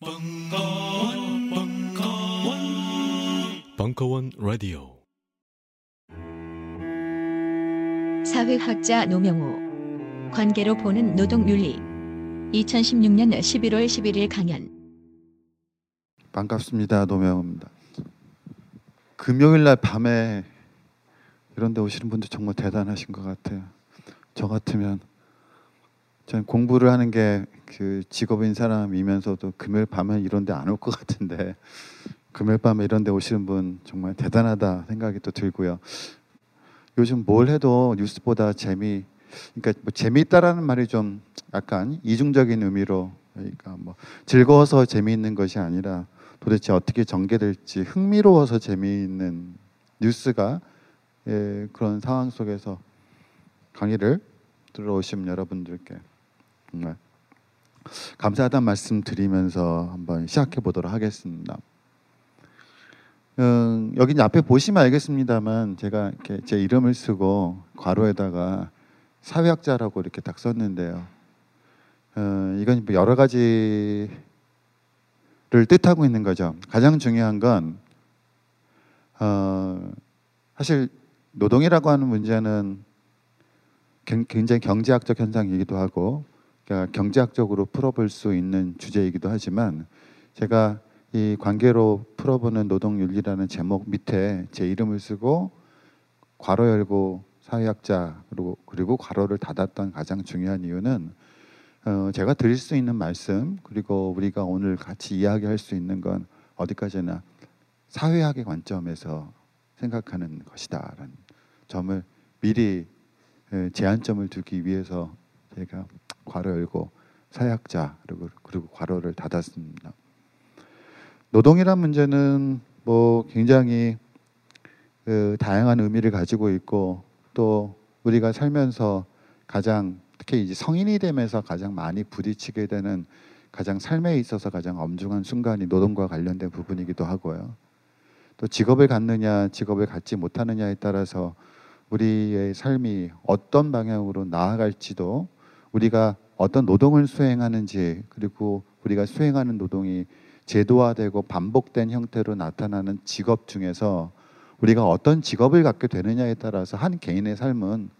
벙커원, 벙커원, 벙커원 라디오. 사회학자 노명호 관계로 보는 노동윤리 2016년 11월 11일 강연 반갑습니다. 노명호입니다. 금요일 날 밤에 이런 데 오시는 분들 정말 대단하신 것 같아요. 저 같으면 전 공부를 하는 게 그 직업인 사람이면서도 금요일 밤에 이런 데 안 올 것 같은데 금요일 밤에 이런 데 오시는 분 정말 대단하다 생각이 또 들고요. 요즘 뭘 해도 뉴스보다 재미 그러니까 뭐 재미있다라는 말이 좀 약간 이중적인 의미로 그러니까 뭐 즐거워서 재미있는 것이 아니라 도대체 어떻게 전개될지 흥미로워서 재미있는 뉴스가 예, 그런 상황 속에서 강의를 들어오신 여러분들께 정말 감사하다는 말씀 드리면서 한번 시작해 보도록 하겠습니다. 음, 여기 앞에 보시면 알겠습니다만 제가 이렇게 제 이름을 쓰고 괄호에다가 사회학자라고 이렇게 딱 썼는데요. 어, 이건 뭐 여러 가지를 뜻하고 있는 거죠. 가장 중요한 건 어, 사실 노동이라고 하는 문제는 굉- 굉장히 경제학적 현상이기도 하고 그러니까 경제학적으로 풀어볼 수 있는 주제이기도 하지만 제가 이 관계로 풀어보는 노동윤리라는 제목 밑에 제 이름을 쓰고 괄호 열고 사회학자 그리고 그리고 괄호를 닫았던 가장 중요한 이유는 어, 제가 드릴 수 있는 말씀 그리고 우리가 오늘 같이 이야기할 수 있는 건 어디까지나 사회학의 관점에서 생각하는 것이다라는 점을 미리 에, 제한점을 두기 위해서 제가 괄호 열고 사회학자 그리고 그리고 괄호를 닫았습니다. 노동이란 문제는 뭐 굉장히 그 다양한 의미를 가지고 있고 또 우리가 살면서 가장 특히 이제 성인이 되면서 가장 많이 부딪히게 되는 가장 삶에 있어서 가장 엄중한 순간이 노동과 관련된 부분이기도 하고요. 또 직업을 갖느냐 직업을 갖지 못하느냐에 따라서 우리의 삶이 어떤 방향으로 나아갈지도 우리가 어떤 노동을 수행하는지 그리고 우리가 수행하는 노동이 제도화되고 반복된 형태로 나타나는 직업 중에서 우리가 어떤 직업을 갖게 되느냐에 따라서 한 개인의 삶은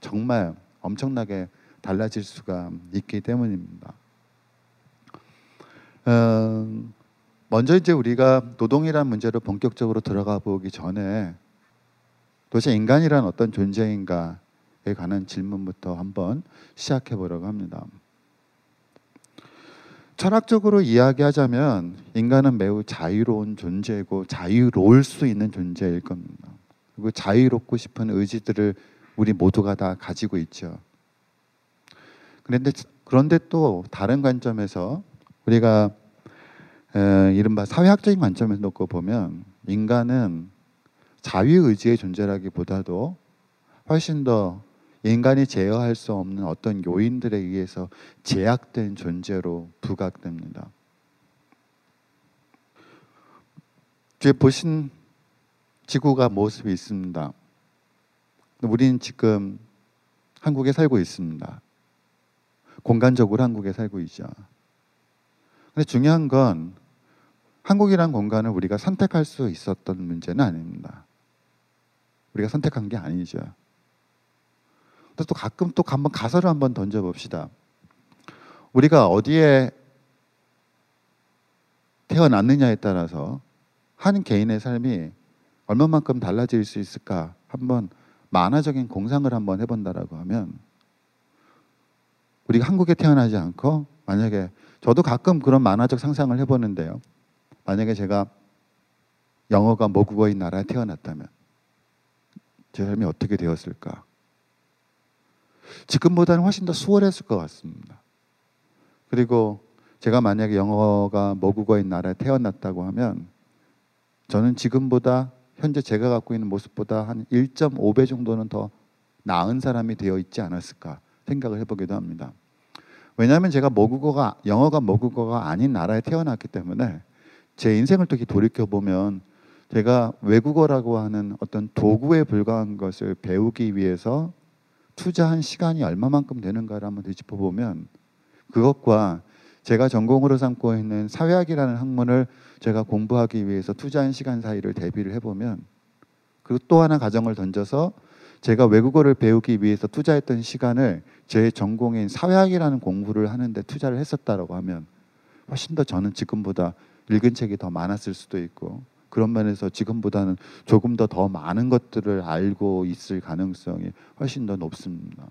정말 엄청나게 달라질 수가 있기 때문입니다. 어, 먼저 이제 우리가 노동이란 문제로 본격적으로 들어가 보기 전에 도대체 인간이란 어떤 존재인가에 관한 질문부터 한번 시작해 보려고 합니다. 철학적으로 이야기하자면 인간은 매우 자유로운 존재고 자유로울 수 있는 존재일 겁니다. 그리고 자유롭고 싶은 의지들을 우리 모두가 다 가지고 있죠. 그런데 그런데 또 다른 관점에서 우리가 에, 이른바 사회학적인 관점에서 놓고 보면 인간은 자유 의지의 존재라기보다도 훨씬 더 인간이 제어할 수 없는 어떤 요인들에 의해서 제약된 존재로 부각됩니다. 뒤에 보신 지구가 모습이 있습니다. 우리는 지금 한국에 살고 있습니다. 공간적으로 한국에 살고 있죠. 근데 중요한 건 한국이란 공간을 우리가 선택할 수 있었던 문제는 아닙니다. 우리가 선택한 게 아니죠. 또 가끔 또 한번 가설을 한번 던져 봅시다. 우리가 어디에 태어났느냐에 따라서 한 개인의 삶이 얼마만큼 달라질 수 있을까 한번 만화적인 공상을 한번 해본다라고 하면 우리가 한국에 태어나지 않고 만약에 저도 가끔 그런 만화적 상상을 해보는데요. 만약에 제가 영어가 모국어인 나라에 태어났다면 제 삶이 어떻게 되었을까? 지금보다는 훨씬 더 수월했을 것 같습니다. 그리고 제가 만약에 영어가 모국어인 나라에 태어났다고 하면 저는 지금보다 현재 제가 갖고 있는 모습보다 한 1.5배 정도는 더 나은 사람이 되어 있지 않았을까 생각을 해보기도 합니다. 왜냐하면 제가 모국어가 영어가 모국어가 아닌 나라에 태어났기 때문에 제 인생을 또 돌이켜 보면 제가 외국어라고 하는 어떤 도구에 불과한 것을 배우기 위해서 투자한 시간이 얼마만큼 되는가를 한번 되짚어 보면 그것과 제가 전공으로 삼고 있는 사회학이라는 학문을 제가 공부하기 위해서 투자한 시간 사이를 대비를 해보면 그리고 또 하나 가정을 던져서 제가 외국어를 배우기 위해서 투자했던 시간을 제 전공인 사회학이라는 공부를 하는데 투자를 했었다라고 하면 훨씬 더 저는 지금보다 읽은 책이 더 많았을 수도 있고 그런 면에서 지금보다는 조금 더 더 많은 것들을 알고 있을 가능성이 훨씬 더 높습니다.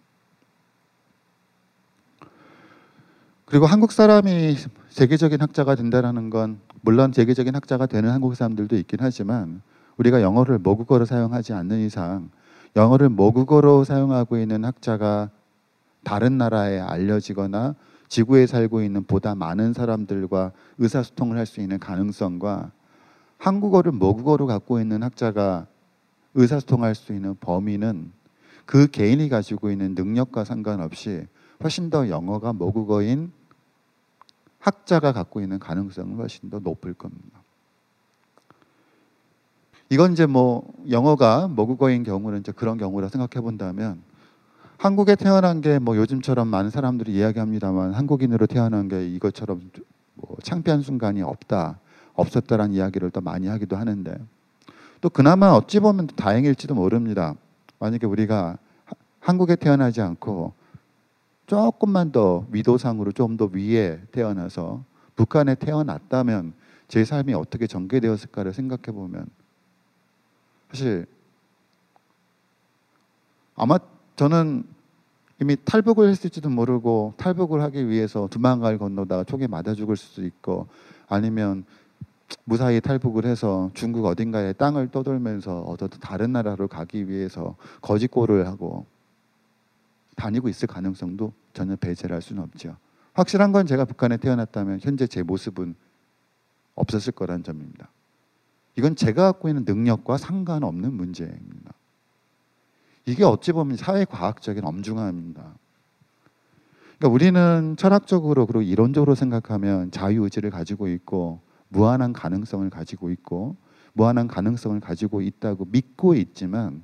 그리고 한국 사람이 세계적인 학자가 된다라는 건 물론 세계적인 학자가 되는 한국 사람들도 있긴 하지만 우리가 영어를 모국어로 사용하지 않는 이상 영어를 모국어로 사용하고 있는 학자가 다른 나라에 알려지거나 지구에 살고 있는 보다 많은 사람들과 의사소통을 할 수 있는 가능성과 한국어를 모국어로 갖고 있는 학자가 의사소통할 수 있는 범위는 그 개인이 가지고 있는 능력과 상관없이 훨씬 더 영어가 모국어인 학자가 갖고 있는 가능성은 훨씬 더 높을 겁니다. 이건 이제 뭐 영어가 모국어인 경우는 이제 그런 경우라 생각해 본다면 한국에 태어난 게 뭐 요즘처럼 많은 사람들이 이야기합니다만 한국인으로 태어난 게 이것처럼 뭐 창피한 순간이 없다 없었다라는 이야기를 또 많이 하기도 하는데 또 그나마 어찌 보면 다행일지도 모릅니다. 만약에 우리가 한국에 태어나지 않고 조금만 더 위도상으로 좀 더 위에 태어나서 북한에 태어났다면 제 삶이 어떻게 전개되었을까를 생각해 보면 사실 아마 저는 이미 탈북을 했을지도 모르고 탈북을 하기 위해서 두만강을 건너다가 총에 맞아 죽을 수도 있고 아니면 무사히 탈북을 해서 중국 어딘가에 땅을 떠돌면서 어떤 다른 나라로 가기 위해서 거짓골을 하고 다니고 있을 가능성도 전혀 배제를 할 수는 없죠. 확실한 건 제가 북한에 태어났다면 현재 제 모습은 없었을 거란 점입니다. 이건 제가 갖고 있는 능력과 상관없는 문제입니다. 이게 어찌 보면 사회과학적인 엄중함입니다. 그러니까 우리는 철학적으로 그리고 이론적으로 생각하면 자유의지를 가지고 있고 무한한 가능성을 가지고 있고 무한한 가능성을 가지고 있다고 믿고 있지만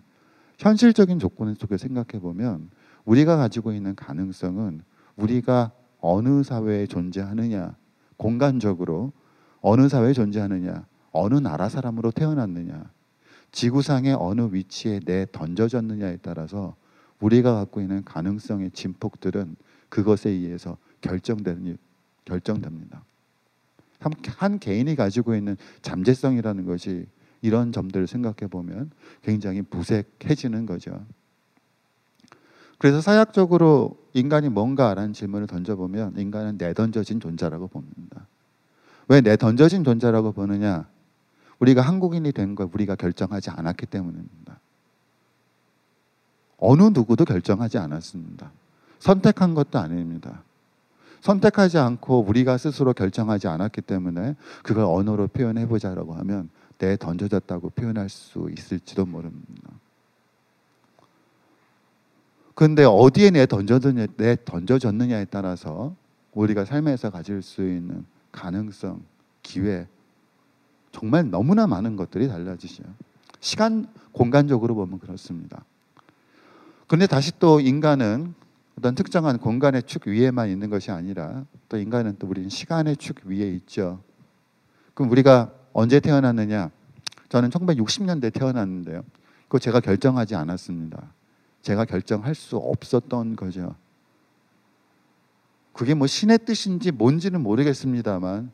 현실적인 조건 속에 생각해 보면 우리가 가지고 있는 가능성은 우리가 어느 사회에 존재하느냐 공간적으로 어느 사회에 존재하느냐 어느 나라 사람으로 태어났느냐 지구상의 어느 위치에 내 던져졌느냐에 따라서 우리가 갖고 있는 가능성의 진폭들은 그것에 의해서 결정되는 결정됩니다. 한, 한 개인이 가지고 있는 잠재성이라는 것이 이런 점들을 생각해 보면 굉장히 무색해지는 거죠. 그래서 사약적으로 인간이 뭔가라는 질문을 던져보면 인간은 내던져진 존재라고 봅니다. 왜 내던져진 존재라고 보느냐? 우리가 한국인이 된 걸 우리가 결정하지 않았기 때문입니다. 어느 누구도 결정하지 않았습니다. 선택한 것도 아닙니다. 선택하지 않고 우리가 스스로 결정하지 않았기 때문에 그걸 언어로 표현해 보자라고 하면 내 던져졌다고 표현할 수 있을지도 모릅니다. 근데 어디에 내 던져졌느냐, 내 던져졌느냐에 따라서 우리가 삶에서 가질 수 있는 가능성, 기회, 정말 너무나 많은 것들이 달라지죠. 시간, 공간적으로 보면 그렇습니다. 그런데 다시 또 인간은 어떤 특정한 공간의 축 위에만 있는 것이 아니라 또 인간은 또 우리는 시간의 축 위에 있죠. 그럼 우리가 언제 태어났느냐? 저는 1960년대 태어났는데요. 그거 제가 결정하지 않았습니다. 제가 결정할 수 없었던 거죠. 그게 뭐 신의 뜻인지 뭔지는 모르겠습니다만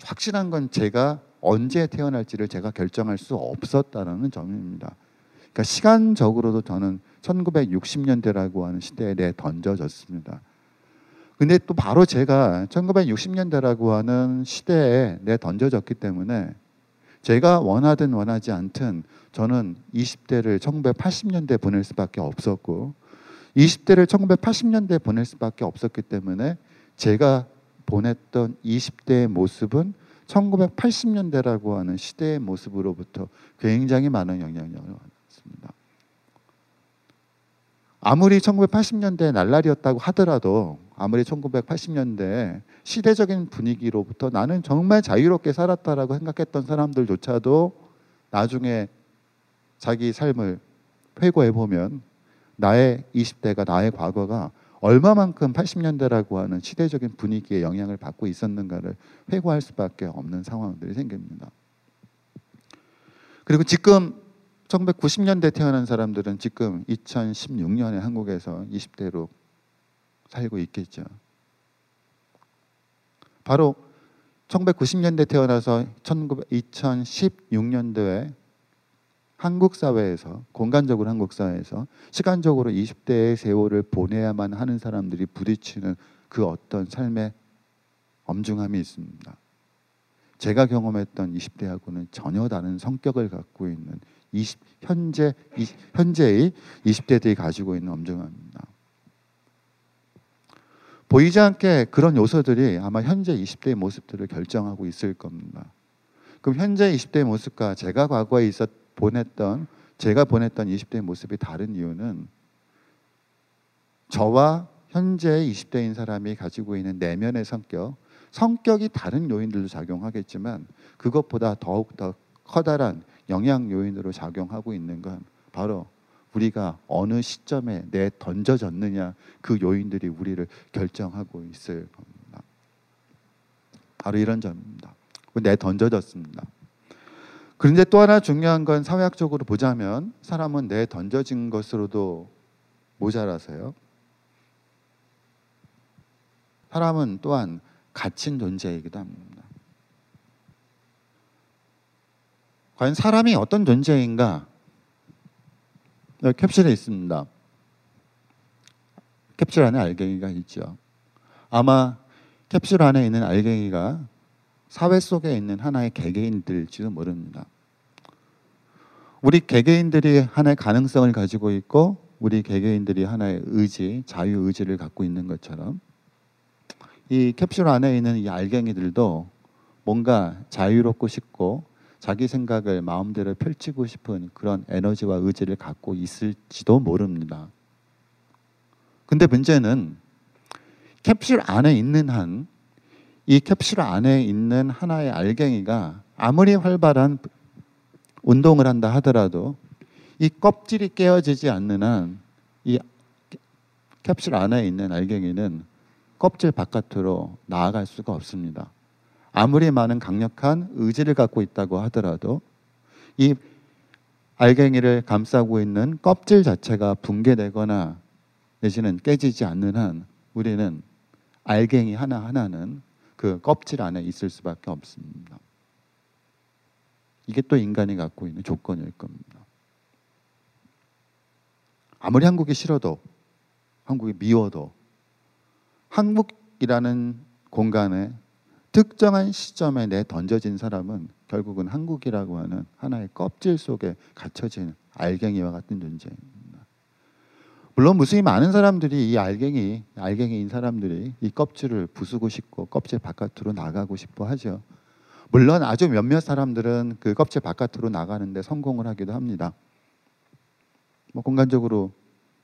확실한 건 제가 언제 태어날지를 제가 결정할 수 없었다라는 점입니다. 그러니까 시간적으로도 저는 1960년대라고 하는 시대에 내 던져졌습니다. 근데 또 바로 제가 1960년대라고 하는 시대에 내 던져졌기 때문에 제가 원하든 원하지 않든 저는 20대를 1980년대 보낼 수밖에 없었고 20대를 1980년대 보낼 수밖에 없었기 때문에 제가 보냈던 20대의 모습은 1980년대라고 하는 시대의 모습으로부터 굉장히 많은 영향력을 받았습니다. 아무리 1980년대 날라리였다고 하더라도 아무리 1980년대 시대적인 분위기로부터 나는 정말 자유롭게 살았다라고 생각했던 사람들조차도 나중에 자기 삶을 회고해 보면 나의 20대가 나의 과거가 얼마만큼 80년대라고 하는 시대적인 분위기에 영향을 받고 있었는가를 회고할 수밖에 없는 상황들이 생깁니다. 그리고 지금 1990년대 태어난 사람들은 지금 2016년에 한국에서 20대로 살고 있겠죠. 바로 1990년대 태어나서 2016년도에 한국 사회에서 공간적으로 한국 사회에서 시간적으로 20대의 세월을 보내야만 하는 사람들이 부딪히는 그 어떤 삶의 엄중함이 있습니다. 제가 경험했던 20대하고는 전혀 다른 성격을 갖고 있는 20, 현재 이, 현재의 20대들이 가지고 있는 엄중함입니다. 보이지 않게 그런 요소들이 아마 현재 20대의 모습들을 결정하고 있을 겁니다. 그럼 현재 20대의 모습과 제가 과거에 있었 보냈던 제가 보냈던 20대의 모습이 다른 이유는 저와 현재 20대인 사람이 가지고 있는 내면의 성격, 성격이 다른 요인들도 작용하겠지만 그것보다 더욱 더 커다란 영향 요인으로 작용하고 있는 건 바로 우리가 어느 시점에 내 던져졌느냐 그 요인들이 우리를 결정하고 있을 겁니다. 바로 이런 점입니다. 내 던져졌습니다. 그런데 또 하나 중요한 건 사회학적으로 보자면 사람은 내 던져진 것으로도 모자라서요. 사람은 또한 갇힌 존재이기도 합니다. 과연 사람이 어떤 존재인가? 여기 캡슐에 있습니다. 캡슐 안에 알갱이가 있죠. 아마 캡슐 안에 있는 알갱이가 사회 속에 있는 하나의 개개인들일지도 모릅니다. 우리 개개인들이 하나의 가능성을 가지고 있고 우리 개개인들이 하나의 의지, 자유 의지를 갖고 있는 것처럼 이 캡슐 안에 있는 이 알갱이들도 뭔가 자유롭고 싶고 자기 생각을 마음대로 펼치고 싶은 그런 에너지와 의지를 갖고 있을지도 모릅니다. 근데 문제는 캡슐 안에 있는 한 이 캡슐 안에 있는 하나의 알갱이가 아무리 활발한 운동을 한다 하더라도 이 껍질이 깨어지지 않는 한 이 캡슐 안에 있는 알갱이는 껍질 바깥으로 나아갈 수가 없습니다. 아무리 많은 강력한 의지를 갖고 있다고 하더라도 이 알갱이를 감싸고 있는 껍질 자체가 붕괴되거나 내지는 깨지지 않는 한 우리는 알갱이 하나하나는 그 껍질 안에 있을 수밖에 없습니다. 이게 또 인간이 갖고 있는 조건일 겁니다. 아무리 한국이 싫어도 한국이 미워도 한국이라는 공간에 특정한 시점에 내 던져진 사람은 결국은 한국이라고 하는 하나의 껍질 속에 갇혀진 알갱이와 같은 존재입니다. 물론 무수히 많은 사람들이 이 알갱이, 알갱이인 사람들이 이 껍질을 부수고 싶고 껍질 바깥으로 나가고 싶어 하죠. 물론 아주 몇몇 사람들은 그 껍질 바깥으로 나가는데 성공을 하기도 합니다. 뭐 공간적으로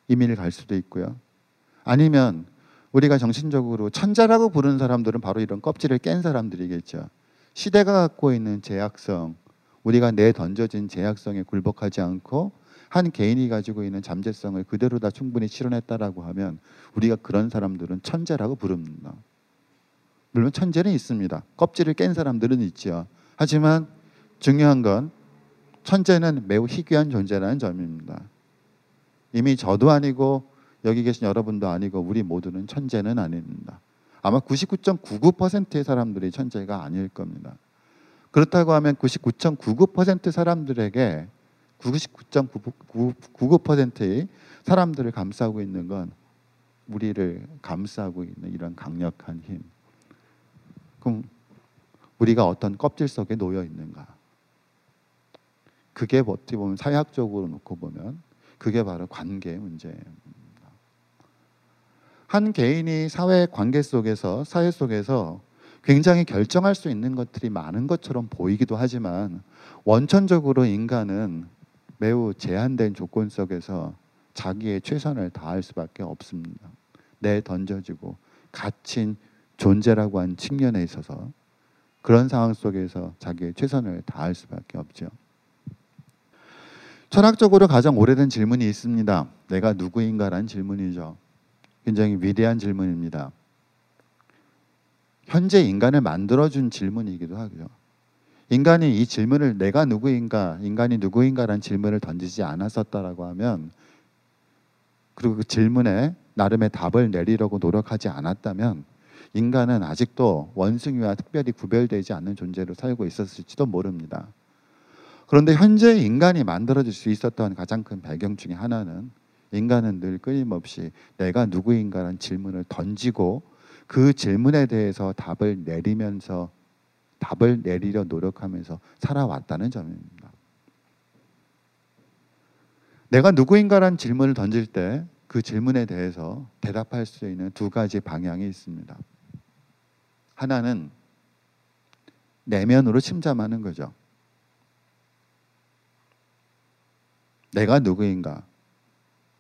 이민을 갈 수도 있고요. 아니면 우리가 정신적으로 천자라고 부르는 사람들은 바로 이런 껍질을 깬 사람들이겠죠. 시대가 갖고 있는 제약성, 우리가 내 던져진 제약성에 굴복하지 않고 한 개인이 가지고 있는 잠재성을 그대로 다 충분히 실현했다라고 하면 우리가 그런 사람들은 천재라고 부릅니다. 물론 천재는 있습니다. 껍질을 깬 사람들은 있죠. 하지만 중요한 건 천재는 매우 희귀한 존재라는 점입니다. 이미 저도 아니고 여기 계신 여러분도 아니고 우리 모두는 천재는 아닙니다. 아마 99.99%의 사람들이 천재가 아닐 겁니다. 그렇다고 하면 99.99% 사람들에게 99.99%의 사람들을 감싸고 있는 건 우리를 감싸고 있는 이런 강력한 힘. 그럼 우리가 어떤 껍질 속에 놓여 있는가? 그게 어떻게 보면 사회학적으로 놓고 보면 그게 바로 관계의 문제입니다. 한 개인이 사회 관계 속에서 사회 속에서 굉장히 결정할 수 있는 것들이 많은 것처럼 보이기도 하지만 원천적으로 인간은 매우 제한된 조건 속에서 자기의 최선을 다할 수밖에 없습니다. 내 던져지고 갇힌 존재라고 한 측면에 있어서 그런 상황 속에서 자기의 최선을 다할 수밖에 없죠. 철학적으로 가장 오래된 질문이 있습니다. 내가 누구인가라는 질문이죠. 굉장히 위대한 질문입니다. 현재 인간을 만들어준 질문이기도 하고요. 인간이 이 질문을 내가 누구인가, 인간이 누구인가라는 질문을 던지지 않았었다라고 하면 그리고 그 질문에 나름의 답을 내리려고 노력하지 않았다면 인간은 아직도 원숭이와 특별히 구별되지 않는 존재로 살고 있었을지도 모릅니다. 그런데 현재 인간이 만들어질 수 있었던 가장 큰 배경 중에 하나는 인간은 늘 끊임없이 내가 누구인가라는 질문을 던지고 그 질문에 대해서 답을 내리면서 답을 내리려 노력하면서 살아왔다는 점입니다. 내가 누구인가라는 질문을 던질 때 그 질문에 대해서 대답할 수 있는 두 가지 방향이 있습니다. 하나는 내면으로 침잠하는 거죠. 내가 누구인가?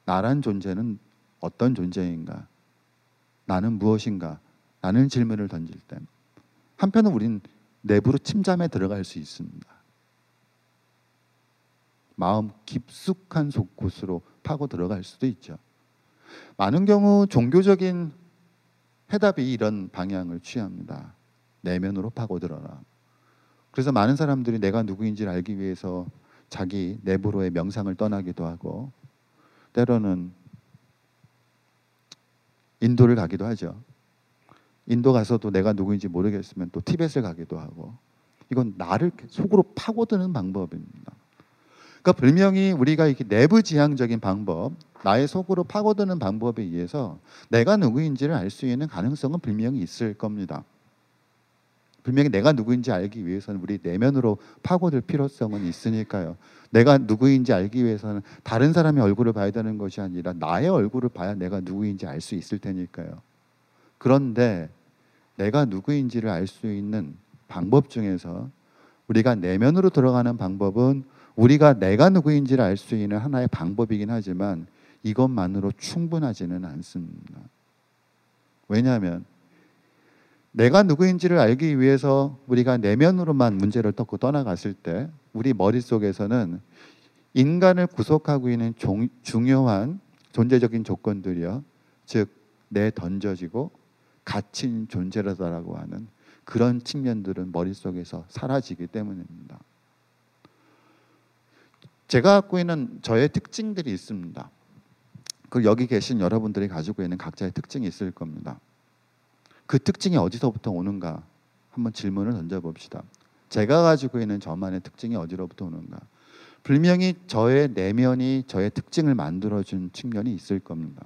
나란 존재는 어떤 존재인가? 나는 무엇인가? 라는 질문을 던질 때 한편은 우린 내부로 침잠에 들어갈 수 있습니다. 마음 깊숙한 곳으로 파고 들어갈 수도 있죠. 많은 경우 종교적인 해답이 이런 방향을 취합니다. 내면으로 파고들어라. 그래서 많은 사람들이 내가 누구인지를 알기 위해서 자기 내부로의 명상을 떠나기도 하고 때로는 인도를 가기도 하죠. 인도 가서도 내가 누구인지 모르겠으면 또 티벳을 가기도 하고 이건 나를 속으로 파고드는 방법입니다. 그러니까 분명히 우리가 이렇게 내부 지향적인 방법, 나의 속으로 파고드는 방법에 의해서 내가 누구인지를 알 수 있는 가능성은 분명히 있을 겁니다. 분명히 내가 누구인지 알기 위해서는 우리 내면으로 파고들 필요성은 있으니까요. 내가 누구인지 알기 위해서는 다른 사람의 얼굴을 봐야 되는 것이 아니라 나의 얼굴을 봐야 내가 누구인지 알 수 있을 테니까요. 그런데 내가 누구인지를 알 수 있는 방법 중에서 우리가 내면으로 들어가는 방법은 우리가 내가 누구인지를 알 수 있는 하나의 방법이긴 하지만 이것만으로 충분하지는 않습니다. 왜냐하면 내가 누구인지를 알기 위해서 우리가 내면으로만 문제를 덮고 떠나갔을 때 우리 머릿속에서는 인간을 구속하고 있는 종, 중요한 존재적인 조건들이요. 즉, 내 던져지고 갇힌 존재라고 하는 그런 측면들은 머릿속에서 사라지기 때문입니다. 제가 갖고 있는 저의 특징들이 있습니다. 그 여기 계신 여러분들이 가지고 있는 각자의 특징이 있을 겁니다. 그 특징이 어디서부터 오는가 한번 질문을 던져봅시다. 제가 가지고 있는 저만의 특징이 어디로부터 오는가? 분명히 저의 내면이 저의 특징을 만들어준 측면이 있을 겁니다.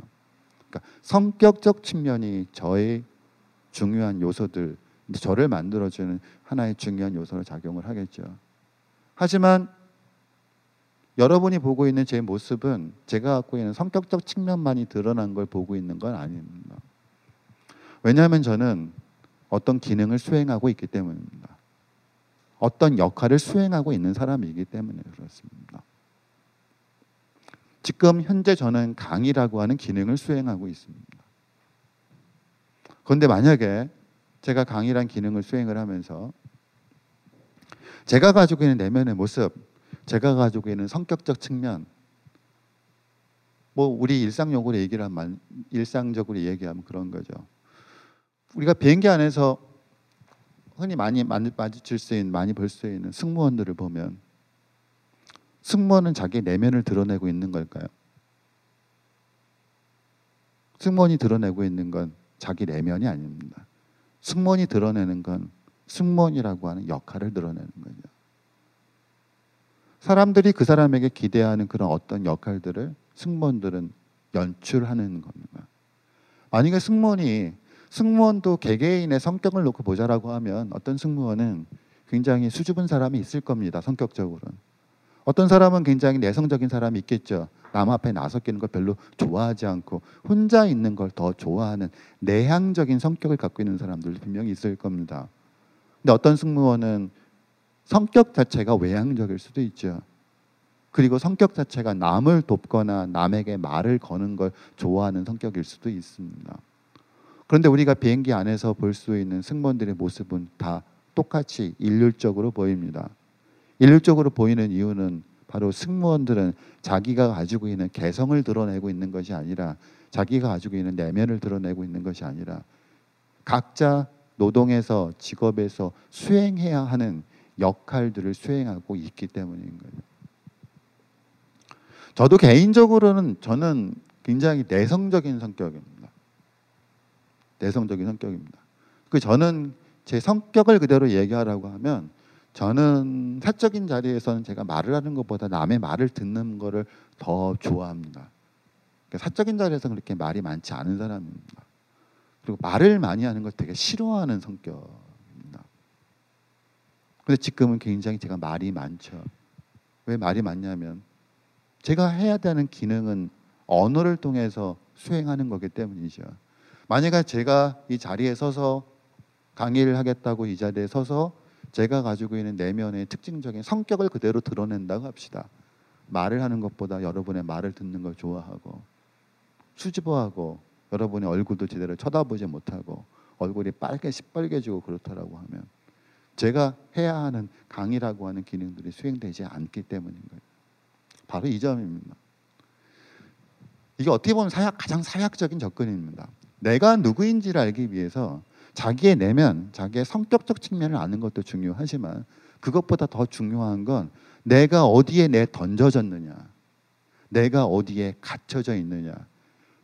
그러니까 성격적 측면이 저의 중요한 요소들, 저를 만들어주는 하나의 중요한 요소로 작용을 하겠죠. 하지만 여러분이 보고 있는 제 모습은 제가 갖고 있는 성격적 측면만이 드러난 걸 보고 있는 건 아닙니다. 왜냐하면 저는 어떤 기능을 수행하고 있기 때문입니다. 어떤 역할을 수행하고 있는 사람이기 때문에 그렇습니다. 지금 현재 저는 강의라고 하는 기능을 수행하고 있습니다. 그런데 만약에 제가 강의란 기능을 수행을 하면서 제가 가지고 있는 내면의 모습, 제가 가지고 있는 성격적 측면, 뭐 우리 일상 용어로 얘기를 하면 일상적으로 얘기하면 그런 거죠. 우리가 비행기 안에서 흔히 많이 마주칠 수 있는 많이 볼 수 있는 승무원들을 보면 승무원은 자기 내면을 드러내고 있는 걸까요? 승무원이 드러내고 있는 건 자기 내면이 아닙니다. 승무원이 드러내는 건 승무원이라고 하는 역할을 드러내는 거죠. 사람들이 그 사람에게 기대하는 그런 어떤 역할들을 승무원들은 연출하는 겁니다. 만약에 승무원이 승무원도 개개인의 성격을 놓고 보자라고 하면 어떤 승무원은 굉장히 수줍은 사람이 있을 겁니다. 성격적으로는. 어떤 사람은 굉장히 내성적인 사람이 있겠죠. 남 앞에 나서기는 걸 별로 좋아하지 않고 혼자 있는 걸 더 좋아하는 내향적인 성격을 갖고 있는 사람들도 분명히 있을 겁니다. 근데 어떤 승무원은 성격 자체가 외향적일 수도 있죠. 그리고 성격 자체가 남을 돕거나 남에게 말을 거는 걸 좋아하는 성격일 수도 있습니다. 그런데 우리가 비행기 안에서 볼 수 있는 승무원들의 모습은 다 똑같이 일률적으로 보입니다. 일률적으로 보이는 이유는 바로 승무원들은 자기가 가지고 있는 개성을 드러내고 있는 것이 아니라 자기가 가지고 있는 내면을 드러내고 있는 것이 아니라 각자 노동에서 직업에서 수행해야 하는 역할들을 수행하고 있기 때문인 거예요. 저도 개인적으로는 저는 굉장히 내성적인 성격입니다. 내성적인 성격입니다. 그 저는 제 성격을 그대로 얘기하라고 하면 저는 사적인 자리에서는 제가 말을 하는 것보다 남의 말을 듣는 거를 더 좋아합니다. 그러니까 사적인 자리에서 그렇게 말이 많지 않은 사람입니다. 그리고 말을 많이 하는 걸 되게 싫어하는 성격입니다. 근데 지금은 굉장히 제가 말이 많죠. 왜 말이 많냐면 제가 해야 되는 기능은 언어를 통해서 수행하는 거기 때문이죠. 만약에 제가 이 자리에 서서 강의를 하겠다고 이 자리에 서서 제가 가지고 있는 내면의 특징적인 성격을 그대로 드러낸다고 합시다. 말을 하는 것보다 여러분의 말을 듣는 걸 좋아하고 수줍어하고 여러분의 얼굴도 제대로 쳐다보지 못하고 얼굴이 빨개 시뻘개지고 그렇다라고 하면 제가 해야 하는 강의라고 하는 기능들이 수행되지 않기 때문인 거예요. 바로 이 점입니다. 이게 어떻게 보면 사약 가장 사약적인 접근입니다. 내가 누구인지를 알기 위해서 자기의 내면, 자기의 성격적 측면을 아는 것도 중요하지만 그것보다 더 중요한 건 내가 어디에 내 던져졌느냐, 내가 어디에 갇혀져 있느냐,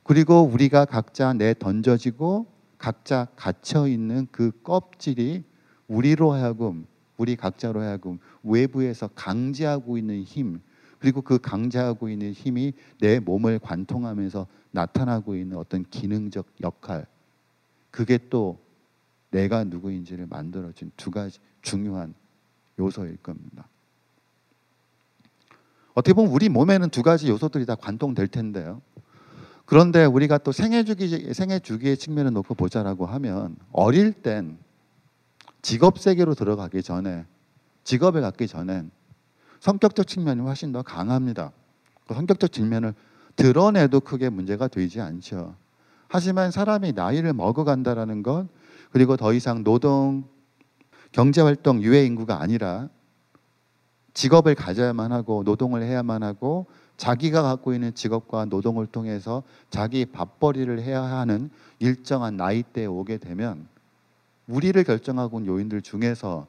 그리고 우리가 각자 내 던져지고 각자 갇혀 있는 그 껍질이 우리로 하여금 우리 각자로 하여금 외부에서 강제하고 있는 힘 그리고 그 강제하고 있는 힘이 내 몸을 관통하면서 나타나고 있는 어떤 기능적 역할 그게 또 내가 누구인지를 만들어준 두 가지 중요한 요소일 겁니다. 어떻게 보면 우리 몸에는 두 가지 요소들이 다 관통될 텐데요. 그런데 우리가 또 생애 주기 생애 주기의 측면을 놓고 보자라고 하면 어릴 땐 직업 세계로 들어가기 전에 직업에 갖기 전엔 성격적 측면이 훨씬 더 강합니다. 그 성격적 측면을 드러내도 크게 문제가 되지 않죠. 하지만 사람이 나이를 먹어간다라는 것 그리고 더 이상 노동 경제 활동 유해 인구가 아니라 직업을 가져야만 하고 노동을 해야만 하고 자기가 갖고 있는 직업과 노동을 통해서 자기 밥벌이를 해야 하는 일정한 나이대에 오게 되면 우리를 결정하고 온 요인들 중에서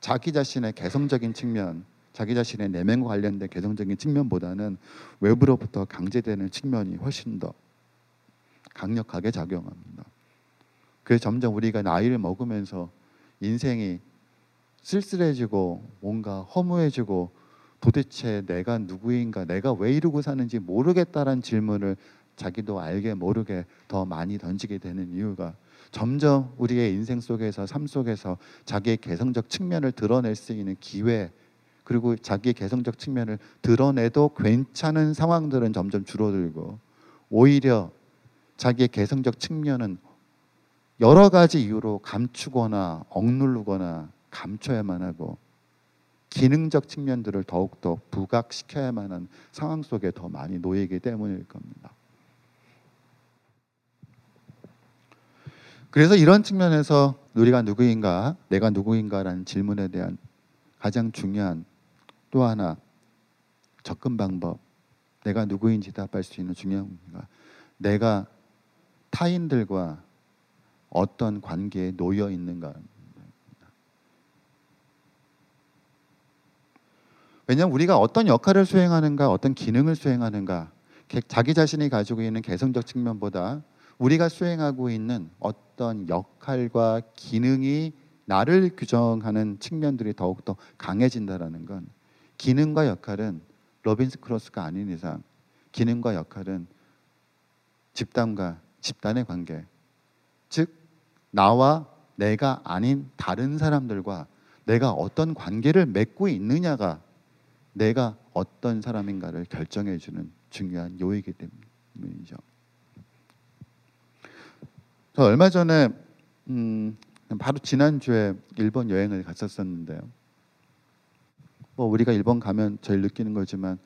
자기 자신의 개성적인 측면, 자기 자신의 내면과 관련된 개성적인 측면보다는 외부로부터 강제되는 측면이 훨씬 더 강력하게 작용합니다. 그래서 점점 우리가 나이를 먹으면서 인생이 쓸쓸해지고 뭔가 허무해지고 도대체 내가 누구인가, 내가 왜 이러고 사는지 모르겠다라는 질문을 자기도 알게 모르게 더 많이 던지게 되는 이유가 점점 우리의 인생 속에서 삶 속에서 자기의 개성적 측면을 드러낼 수 있는 기회 그리고 자기의 개성적 측면을 드러내도 괜찮은 상황들은 점점 줄어들고 오히려 자기의 개성적 측면은 여러 가지 이유로 감추거나 억누르거나 감춰야만 하고 기능적 측면들을 더욱더 부각시켜야만 하는 상황 속에 더 많이 놓이기 때문일 겁니다. 그래서 이런 측면에서 우리가 누구인가, 내가 누구인가라는 질문에 대한 가장 중요한 또 하나 접근 방법, 내가 누구인지 답할 수 있는 중요한 문제가 내가 타인들과 어떤 관계에 놓여 있는가. 왜냐하면 우리가 어떤 역할을 수행하는가, 어떤 기능을 수행하는가, 자기 자신이 가지고 있는 개성적 측면보다 우리가 수행하고 있는 어떤 역할과 기능이 나를 규정하는 측면들이 더욱더 강해진다라는 건 기능과 역할은 로빈슨 크루소가 아닌 이상 기능과 역할은 집단과 집단의 관계 즉 나와 내가 아닌 다른 사람들과 내가 어떤 관계를 맺고 있느냐가 내가 어떤 사람인가를 결정해 주는 중요한 요인이기 때문이죠. 저 얼마 전에 음, 바로 지난 주에 일본 여행을 갔었었는데요. 뭐 우리가 일본 가면 제일 느끼는 거지만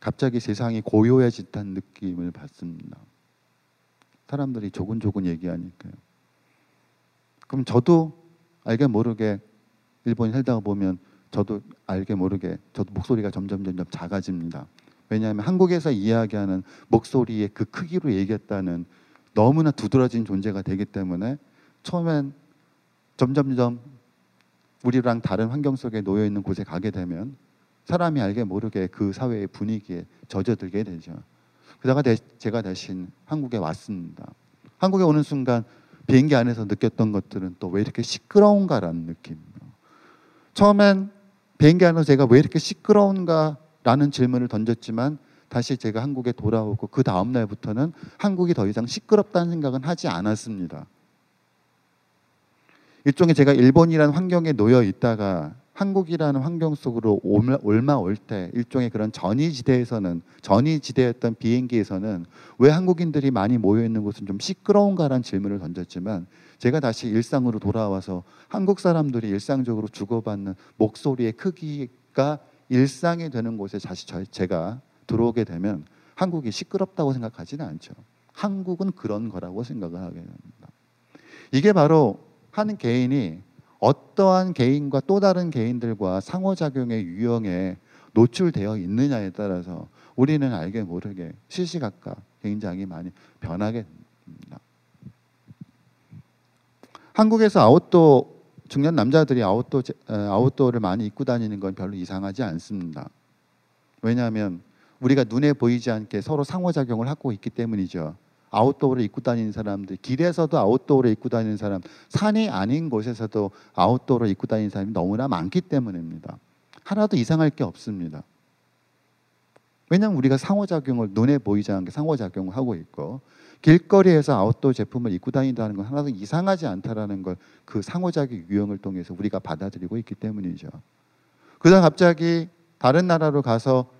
갑자기 세상이 고요해졌다는 느낌을 받습니다. 사람들이 조근조근 얘기하니까요. 그럼 저도 알게 모르게 일본에 살다가 보면 저도 알게 모르게 저도 목소리가 점점 점점 작아집니다. 왜냐하면 한국에서 이야기하는 목소리의 그 크기로 얘기했다는 너무나 두드러진 존재가 되기 때문에 처음엔 점점점 우리랑 다른 환경 속에 놓여 있는 곳에 가게 되면 사람이 알게 모르게 그 사회의 분위기에 젖어들게 되죠. 그다가 대- 제가 대신 한국에 왔습니다. 한국에 오는 순간 비행기 안에서 느꼈던 것들은 또 왜 이렇게 시끄러운가라는 느낌. 처음엔 비행기 안에서 제가 왜 이렇게 시끄러운가라는 질문을 던졌지만 다시 제가 한국에 돌아오고 그 다음 날부터는 한국이 더 이상 시끄럽다는 생각은 하지 않았습니다. 일종의 제가 일본이라는 환경에 놓여 있다가 한국이라는 환경 속으로 올마, 올 때 일종의 그런 전이지대에서는 전이지대였던 비행기에서는 왜 한국인들이 많이 모여 있는 곳은 좀 시끄러운가라는 질문을 던졌지만 제가 다시 일상으로 돌아와서 한국 사람들이 일상적으로 주고받는 목소리의 크기가 일상이 되는 곳에 다시 저- 제가 들어오게 되면 한국이 시끄럽다고 생각하지는 않죠. 한국은 그런 거라고 생각을 하게 됩니다. 이게 바로 한 개인이 어떠한 개인과 또 다른 개인들과 상호작용의 유형에 노출되어 있느냐에 따라서 우리는 알게 모르게 시시각각 굉장히 많이 변하게 됩니다. 한국에서 아웃도어 중년 남자들이 아웃도어 제- 어, 아웃도어를 많이 입고 다니는 건 별로 이상하지 않습니다. 왜냐하면 우리가 눈에 보이지 않게 서로 상호작용을 하고 있기 때문이죠. 아웃도어를 입고 다니는 사람들, 길에서도 아웃도어를 입고 다니는 사람, 산이 아닌 곳에서도 아웃도어를 입고 다니는 사람이 너무나 많기 때문입니다. 하나도 이상할 게 없습니다. 왜냐하면 우리가 상호작용을 눈에 보이지 않게 상호작용을 하고 있고 길거리에서 아웃도어 제품을 입고 다닌다는 건 하나도 이상하지 않다라는 걸 그 상호작용 유형을 통해서 우리가 받아들이고 있기 때문이죠. 그러다 갑자기 다른 나라로 가서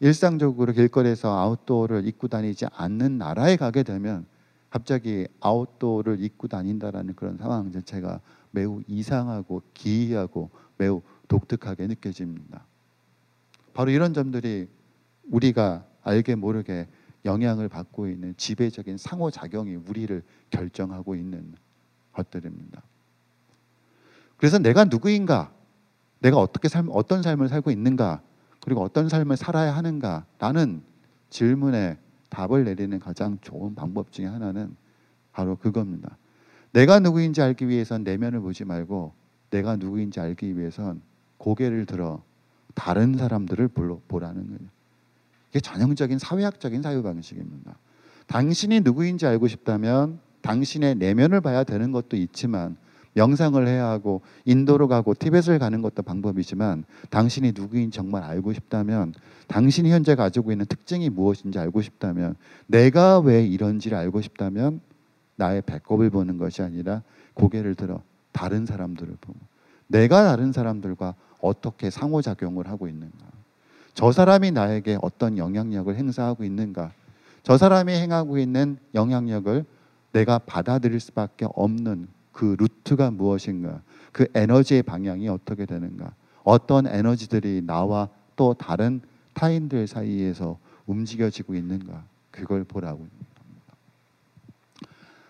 일상적으로 길거리에서 아웃도어를 입고 다니지 않는 나라에 가게 되면 갑자기 아웃도어를 입고 다닌다라는 그런 상황 자체가 매우 이상하고 기이하고 매우 독특하게 느껴집니다. 바로 이런 점들이 우리가 알게 모르게 영향을 받고 있는 지배적인 상호작용이 우리를 결정하고 있는 것들입니다. 그래서 내가 누구인가, 내가 어떻게 삶, 어떤 삶을 살고 있는가, 그리고 어떤 삶을 살아야 하는가라는 질문에 답을 내리는 가장 좋은 방법 중에 하나는 바로 그겁니다. 내가 누구인지 알기 위해선 내면을 보지 말고 내가 누구인지 알기 위해선 고개를 들어 다른 사람들을 보라는 거예요. 이게 전형적인 사회학적인 사유 방식입니다. 당신이 누구인지 알고 싶다면 당신의 내면을 봐야 되는 것도 있지만 명상을 해야 하고 인도로 가고 티벳을 가는 것도 방법이지만 당신이 누구인지 정말 알고 싶다면 당신이 현재 가지고 있는 특징이 무엇인지 알고 싶다면 내가 왜 이런지를 알고 싶다면 나의 배꼽을 보는 것이 아니라 고개를 들어 다른 사람들을 보고 내가 다른 사람들과 어떻게 상호작용을 하고 있는가 저 사람이 나에게 어떤 영향력을 행사하고 있는가 저 사람이 행하고 있는 영향력을 내가 받아들일 수밖에 없는 그 루트가 무엇인가 그 에너지의 방향이 어떻게 되는가 어떤 에너지들이 나와 또 다른 타인들 사이에서 움직여지고 있는가 그걸 보라고 합니다.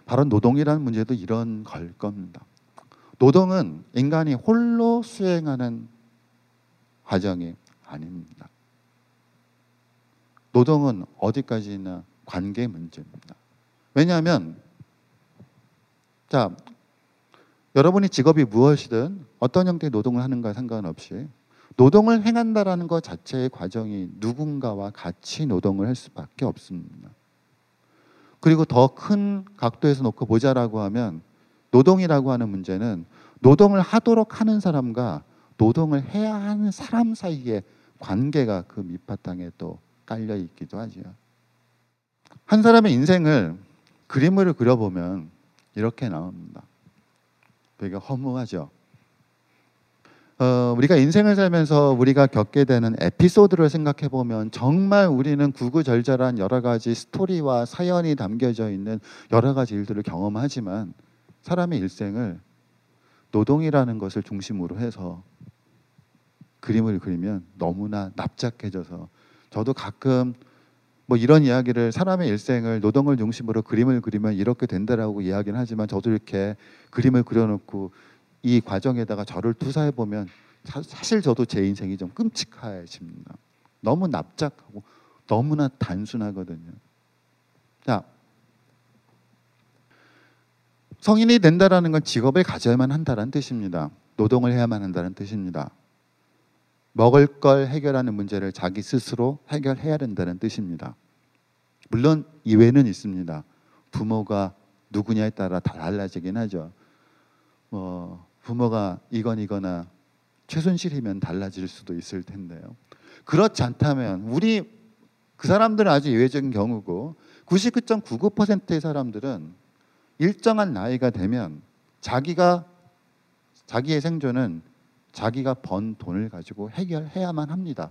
바로 노동이라는 문제도 이런 걸 겁니다. 노동은 인간이 홀로 수행하는 과정이 아닙니다. 노동은 어디까지나 관계 문제입니다. 왜냐하면 자 여러분이 직업이 무엇이든 어떤 형태의 노동을 하는가 상관없이 노동을 행한다라는 것 자체의 과정이 누군가와 같이 노동을 할 수밖에 없습니다. 그리고 더 큰 각도에서 놓고 보자라고 하면 노동이라고 하는 문제는 노동을 하도록 하는 사람과 노동을 해야 하는 사람 사이의 관계가 그 밑바탕에 또 깔려 있기도 하죠. 한 사람의 인생을 그림을 그려보면 이렇게 나옵니다. 되게 허무하죠. 어, 우리가 인생을 살면서 우리가 겪게 되는 에피소드를 생각해 보면 정말 우리는 구구절절한 여러 가지 스토리와 사연이 담겨져 있는 여러 가지 일들을 경험하지만 사람의 일생을 노동이라는 것을 중심으로 해서 그림을 그리면 너무나 납작해져서 저도 가끔 뭐 이런 이야기를 사람의 일생을 노동을 중심으로 그림을 그리면 이렇게 된다라고 이야기는 하지만 저도 이렇게 그림을 그려놓고 이 과정에다가 저를 투사해 보면 사, 실 저도 제 인생이 좀 끔찍해집니다. 너무 납작하고 너무나 단순하거든요. 자, 성인이 된다라는 건 직업을 가져야만 한다는 뜻입니다. 노동을 해야만 한다는 뜻입니다. 먹을 걸 해결하는 문제를 자기 스스로 해결해야 된다는 뜻입니다. 물론 이외는 있습니다. 부모가 누구냐에 따라 다 달라지긴 하죠. 뭐 부모가 이건이거나 최순실이면 달라질 수도 있을 텐데요. 그렇지 않다면 우리 그 사람들은 아주 예외적인 경우고 99.99%의 사람들은 일정한 나이가 되면 자기가 자기의 생존은 자기가 번 돈을 가지고 해결해야만 합니다.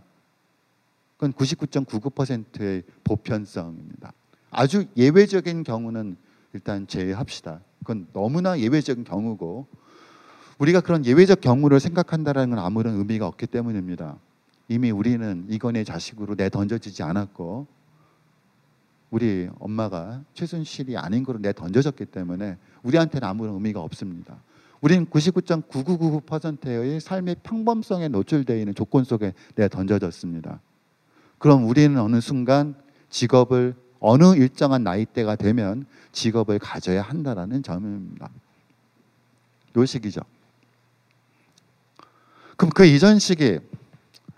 그건 99.99%의 보편성입니다. 아주 예외적인 경우는 일단 제외합시다. 그건 너무나 예외적인 경우고 우리가 그런 예외적 경우를 생각한다는 건 아무런 의미가 없기 때문입니다. 이미 우리는 이건의 자식으로 내 던져지지 않았고 우리 엄마가 최순실이 아닌 거로 내 던져졌기 때문에 우리한테는 아무런 의미가 없습니다. 우리는 99.9999%의 삶의 평범성에 노출되어 있는 조건 속에 내 던져졌습니다. 그럼 우리는 어느 순간 직업을 어느 일정한 나이대가 되면 직업을 가져야 한다라는 점입니다. 요 시기죠. 그럼 그 이전 시기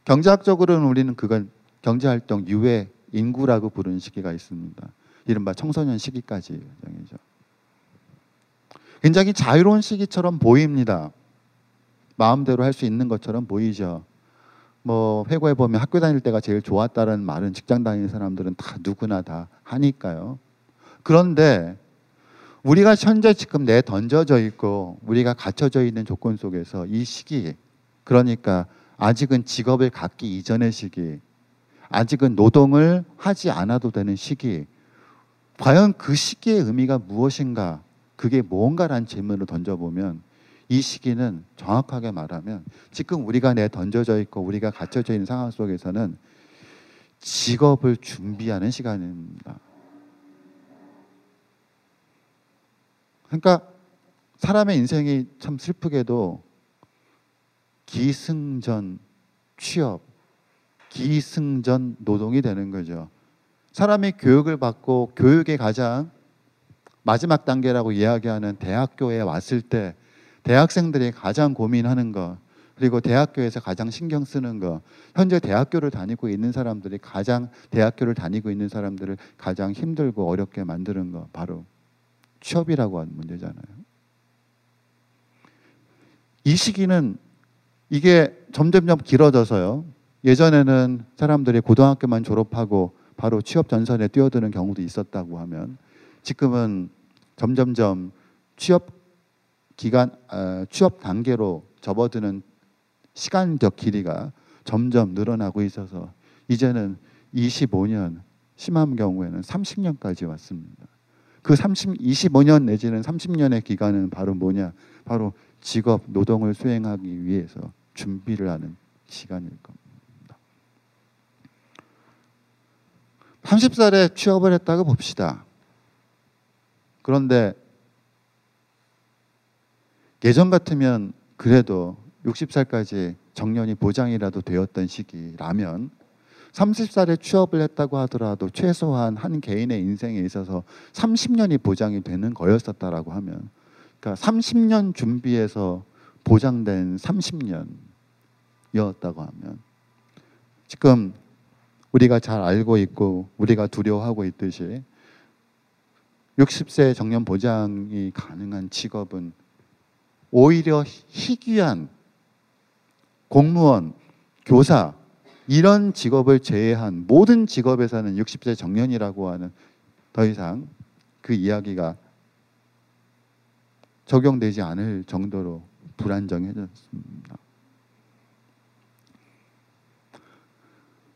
경제학적으로는 우리는 그걸 경제활동 유해 인구라고 부르는 시기가 있습니다. 이른바 청소년 시기까지 정이죠. 굉장히 자유로운 시기처럼 보입니다. 마음대로 할 수 있는 것처럼 보이죠. 뭐 회고해 보면 학교 다닐 때가 제일 좋았다는 말은 직장 다니는 사람들은 다 누구나 다 하니까요. 그런데 우리가 현재 지금 내 던져져 있고 우리가 갇혀져 있는 조건 속에서 이 시기 그러니까 아직은 직업을 갖기 이전의 시기 아직은 노동을 하지 않아도 되는 시기 과연 그 시기의 의미가 무엇인가 그게 뭔가라는 질문을 던져보면 이 시기는 정확하게 말하면 지금 우리가 내 던져져 있고 우리가 갇혀져 있는 상황 속에서는 직업을 준비하는 시간입니다. 그러니까 사람의 인생이 참 슬프게도 기승전 취업, 기승전 노동이 되는 거죠. 사람이 교육을 받고 교육의 가장 마지막 단계라고 이야기하는 대학교에 왔을 때 대학생들이 가장 고민하는 것 그리고 대학교에서 가장 신경 쓰는 것 현재 대학교를 다니고 있는 사람들이 가장 대학교를 다니고 있는 사람들을 가장 힘들고 어렵게 만드는 것 바로 취업이라고 하는 문제잖아요. 이 시기는 이게 점점점 길어져서요. 예전에는 사람들이 고등학교만 졸업하고 바로 취업 전선에 뛰어드는 경우도 있었다고 하면 지금은 점점점 취업 기간 어, 취업 단계로 접어드는 시간적 길이가 점점 늘어나고 있어서 이제는 25년 심한 경우에는 30년까지 왔습니다. 그 30, 25년 내지는 30년의 기간은 바로 뭐냐? 바로 직업 노동을 수행하기 위해서 준비를 하는 시간일 겁니다. 30살에 취업을 했다고 봅시다. 그런데 예전 같으면 그래도 60살까지 정년이 보장이라도 되었던 시기라면 30살에 취업을 했다고 하더라도 최소한 한 개인의 인생에 있어서 30년이 보장이 되는 거였었다라고 하면 그러니까 30년 준비해서 보장된 30년이었다고 하면 지금 우리가 잘 알고 있고 우리가 두려워하고 있듯이 60세 정년 보장이 가능한 직업은 오히려 희귀한 공무원, 교사 이런 직업을 제외한 모든 직업에서는 60세 정년이라고 하는 더 이상 그 이야기가 적용되지 않을 정도로 불안정해졌습니다.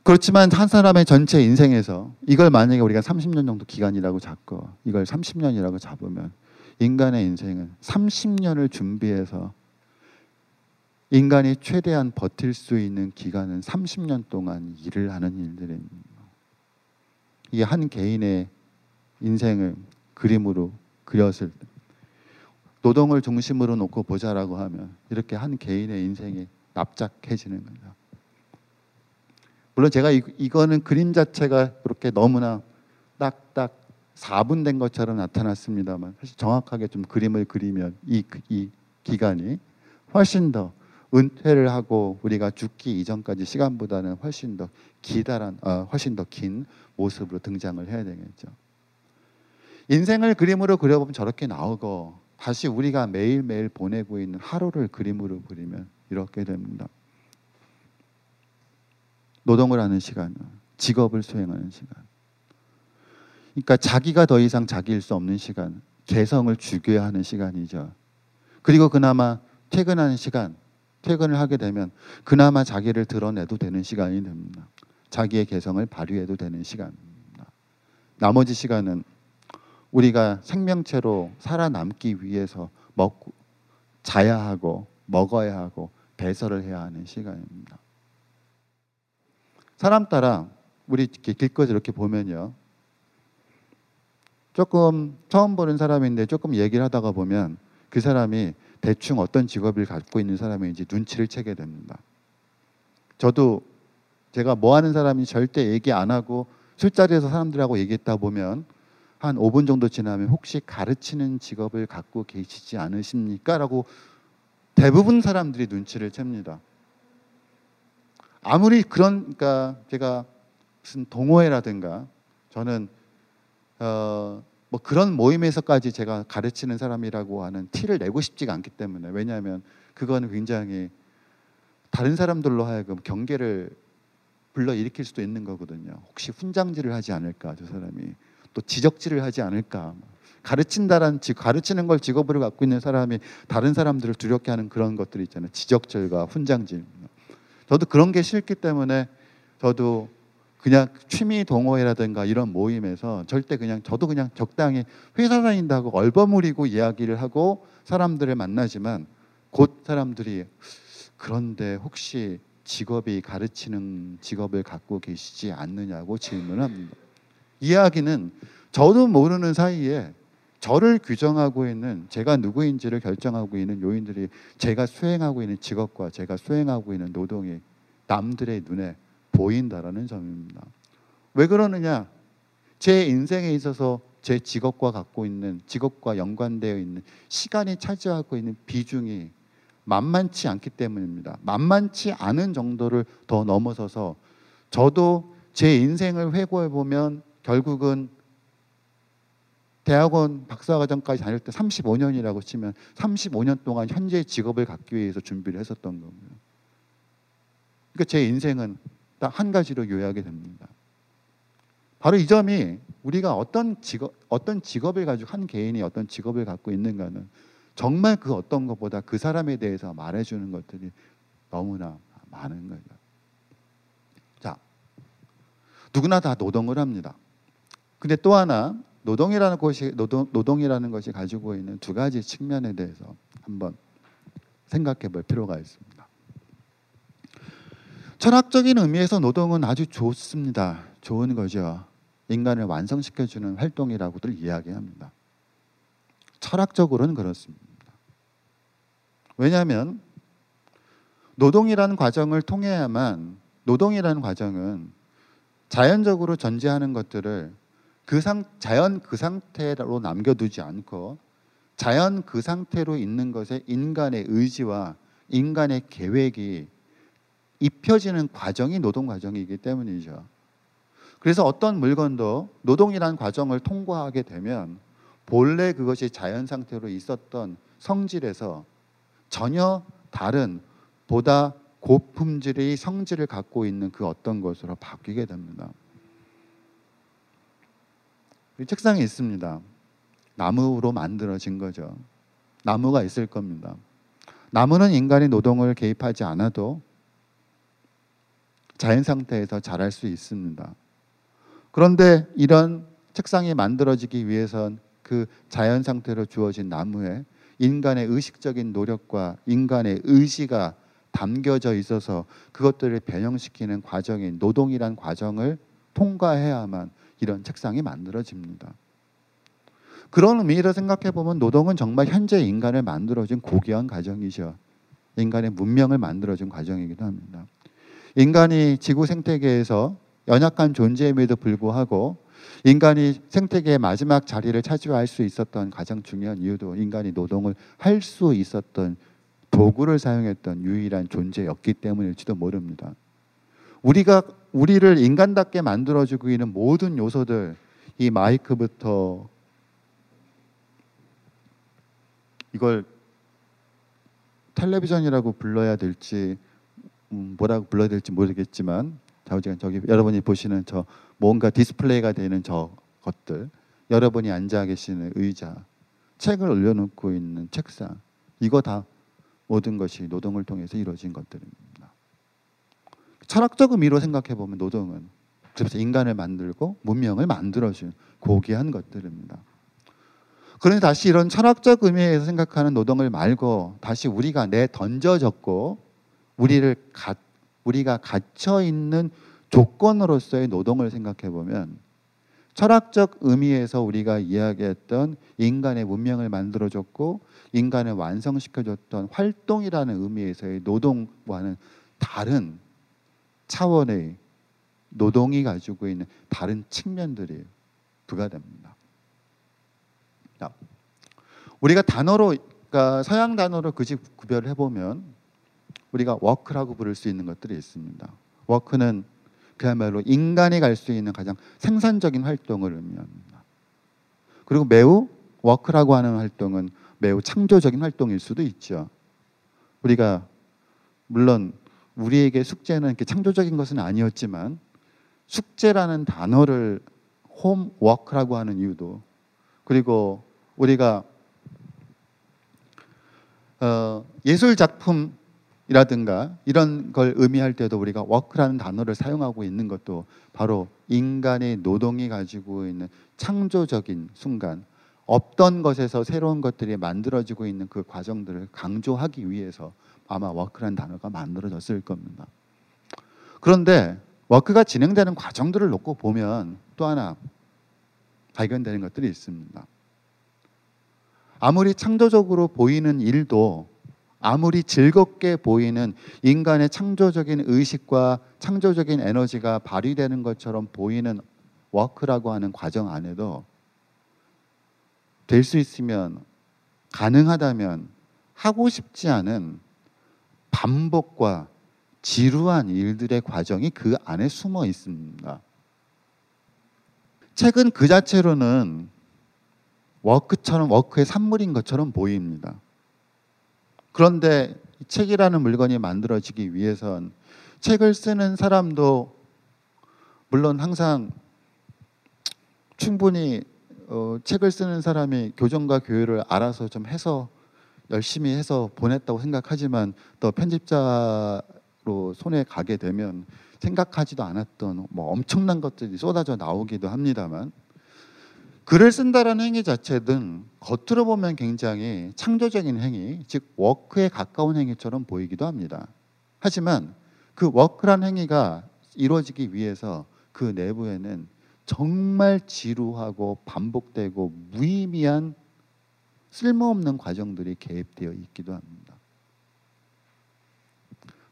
그렇지만 한 사람의 전체 인생에서 이걸 만약에 우리가 30년 정도 기간이라고 잡고 이걸 30년이라고 잡으면 인간의 인생은 30년을 준비해서 인간이 최대한 버틸 수 있는 기간은 30년 동안 일을 하는 일들입니다. 이게 한 개인의 인생을 그림으로 그렸을 때 노동을 중심으로 놓고 보자라고 하면 이렇게 한 개인의 인생이 납작해지는 거죠. 물론 제가 이, 이거는 그림 자체가 그렇게 너무나 딱딱 4분 된 것처럼 나타났습니다만 사실 정확하게 좀 그림을 그리면 이, 이 기간이 훨씬 더 은퇴를 하고 우리가 죽기 이전까지 시간보다는 훨씬 더 기다란 어, 훨씬 더 긴 모습으로 등장을 해야 되겠죠. 인생을 그림으로 그려보면 저렇게 나오고 다시 우리가 매일매일 보내고 있는 하루를 그림으로 그리면 이렇게 됩니다. 노동을 하는 시간, 직업을 수행하는 시간. 그러니까 자기가 더 이상 자기일 수 없는 시간, 개성을 죽여야 하는 시간이죠. 그리고 그나마 퇴근하는 시간, 퇴근을 하게 되면 그나마 자기를 드러내도 되는 시간이 됩니다. 자기의 개성을 발휘해도 되는 시간입니다. 나머지 시간은 우리가 생명체로 살아남기 위해서 먹고 자야 하고 먹어야 하고 배설을 해야 하는 시간입니다. 사람 따라 우리 길거리 이렇게 보면요. 조금 처음 보는 사람인데 조금 얘기를 하다가 보면 그 사람이 대충 어떤 직업을 갖고 있는 사람인지 눈치를 채게 됩니다. 저도 제가 뭐 하는 사람이 절대 얘기 안 하고 술자리에서 사람들하고 얘기했다 보면 한 5분 정도 지나면 혹시 가르치는 직업을 갖고 계시지 않으십니까? 라고 대부분 사람들이 눈치를 챕니다. 아무리 그러니까 제가 무슨 동호회라든가 저는 어, 뭐 그런 모임에서까지 제가 가르치는 사람이라고 하는 티를 내고 싶지가 않기 때문에 왜냐하면 그거는 굉장히 다른 사람들로 하여금 경계를 불러 일으킬 수도 있는 거거든요. 혹시 훈장질을 하지 않을까 저 사람이 또 지적질을 하지 않을까 가르친다라는 가르치는 걸 직업으로 갖고 있는 사람이 다른 사람들을 두렵게 하는 그런 것들이 있잖아요. 지적질과 훈장질. 저도 그런 게 싫기 때문에 저도 그냥 취미 동호회라든가 이런 모임에서 절대 그냥 저도 그냥 적당히 회사 다닌다고 얼버무리고 이야기를 하고 사람들을 만나지만 곧 사람들이 그런데 혹시 직업이 가르치는 직업을 갖고 계시지 않느냐고 질문합니다. 이야기는 저도 모르는 사이에 저를 규정하고 있는 제가 누구인지를 결정하고 있는 요인들이 제가 수행하고 있는 직업과 제가 수행하고 있는 노동이 남들의 눈에 보인다라는 점입니다. 왜 그러느냐? 제 인생에 있어서 제 직업과 갖고 있는 직업과 연관되어 있는 시간이 차지하고 있는 비중이 만만치 않기 때문입니다. 만만치 않은 정도를 더 넘어서서 저도 제 인생을 회고해 보면 결국은 대학원 박사과정까지 다닐 때 35년이라고 치면 35년 동안 현재 직업을 갖기 위해서 준비를 했었던 거고요. 그러니까 제 인생은 딱 한 가지로 요약이 됩니다. 바로 이 점이 우리가 어떤 직업 어떤 직업을 가지고 한 개인이 어떤 직업을 갖고 있는가는 정말 그 어떤 것보다 그 사람에 대해서 말해주는 것들이 너무나 많은 거죠. 자, 누구나 다 노동을 합니다. 근데 또 하나 노동이라는 것이 노동, 노동이라는 것이 가지고 있는 두 가지 측면에 대해서 한번 생각해 볼 필요가 있습니다. 철학적인 의미에서 노동은 아주 좋습니다. 좋은 거죠. 인간을 완성시켜 주는 활동이라고들 이야기합니다. 철학적으로는 그렇습니다. 왜냐하면 노동이라는 과정을 통해야만 노동이라는 과정은 자연적으로 존재하는 것들을 그 상, 자연 그 상태로 남겨두지 않고 자연 그 상태로 있는 것에 인간의 의지와 인간의 계획이 입혀지는 과정이 노동 과정이기 때문이죠. 그래서 어떤 물건도 노동이라는 과정을 통과하게 되면 본래 그것이 자연 상태로 있었던 성질에서 전혀 다른 보다 고품질의 성질을 갖고 있는 그 어떤 것으로 바뀌게 됩니다. 책상에 있습니다. 나무로 만들어진 거죠. 나무가 있을 겁니다. 나무는 인간의 노동을 개입하지 않아도 자연 상태에서 자랄 수 있습니다. 그런데 이런 책상이 만들어지기 위해선 그 자연 상태로 주어진 나무에 인간의 의식적인 노력과 인간의 의지가 담겨져 있어서 그것들을 변형시키는 과정인 노동이란 과정을 통과해야만 이런 책상이 만들어집니다. 그런 의미로 생각해 보면 노동은 정말 현재 인간을 만들어준 고귀한 과정이죠. 인간의 문명을 만들어준 과정이기도 합니다. 인간이 지구 생태계에서 연약한 존재임에도 불구하고 인간이 생태계의 마지막 자리를 차지할 수 있었던 가장 중요한 이유도 인간이 노동을 할 수 있었던 도구를 사용했던 유일한 존재였기 때문일지도 모릅니다. 우리가 우리를 인간답게 만들어 주고 있는 모든 요소들 이 마이크부터 이걸 텔레비전이라고 불러야 될지 음, 뭐라고 불러야 될지 모르겠지만 좌우지간 저기 여러분이 보시는 저 뭔가 디스플레이가 되는 저 것들 여러분이 앉아 계시는 의자 책을 올려놓고 있는 책상 이거 다 모든 것이 노동을 통해서 이루어진 것들입니다. 철학적 의미로 생각해 보면 노동은 그래서 인간을 만들고 문명을 만들어준 고귀한 것들입니다. 그런데 다시 이런 철학적 의미에서 생각하는 노동을 말고 다시 우리가 내 던져졌고 우리를 가, 우리가 갇혀 있는 조건으로서의 노동을 생각해 보면 철학적 의미에서 우리가 이야기했던 인간의 문명을 만들어줬고 인간을 완성시켜줬던 활동이라는 의미에서의 노동과는 다른 차원의 노동이 가지고 있는 다른 측면들이 부과됩니다. 자, 우리가 단어로 그러니까 서양 단어로 굳이 구별을 해보면 우리가 work라고 부를 수 있는 것들이 있습니다. work는 그야말로 인간이 할 수 있는 가장 생산적인 활동을 의미합니다. 그리고 매우 work라고 하는 활동은 매우 창조적인 활동일 수도 있죠. 우리가 물론 우리에게 숙제는 이렇게 창조적인 것은 아니었지만 숙제라는 단어를 홈워크라고 하는 이유도 그리고 우리가 어, 예술 작품이라든가 이런 걸 의미할 때도 우리가 워크라는 단어를 사용하고 있는 것도 바로 인간의 노동이 가지고 있는 창조적인 순간 없던 것에서 새로운 것들이 만들어지고 있는 그 과정들을 강조하기 위해서 아마 워크라는 단어가 만들어졌을 겁니다. 그런데 워크가 진행되는 과정들을 놓고 보면 또 하나 발견되는 것들이 있습니다. 아무리 창조적으로 보이는 일도 아무리 즐겁게 보이는 인간의 창조적인 의식과 창조적인 에너지가 발휘되는 것처럼 보이는 워크라고 하는 과정 안에도 될 수 있으면 가능하다면 하고 싶지 않은 반복과 지루한 일들의 과정이 그 안에 숨어 있습니다. 책은 그 자체로는 워크처럼 워크의 산물인 것처럼 보입니다. 그런데 책이라는 물건이 만들어지기 위해선 책을 쓰는 사람도 물론 항상 충분히 어, 책을 쓰는 사람이 교정과 교육을 알아서 좀 해서 열심히 해서 보냈다고 생각하지만 또 편집자로 손에 가게 되면 생각하지도 않았던 뭐 엄청난 것들이 쏟아져 나오기도 합니다만 글을 쓴다라는 행위 자체는 겉으로 보면 굉장히 창조적인 행위, 즉 워크에 가까운 행위처럼 보이기도 합니다. 하지만 그 워크란 행위가 이루어지기 위해서 그 내부에는 정말 지루하고 반복되고 무의미한 쓸모없는 과정들이 개입되어 있기도 합니다.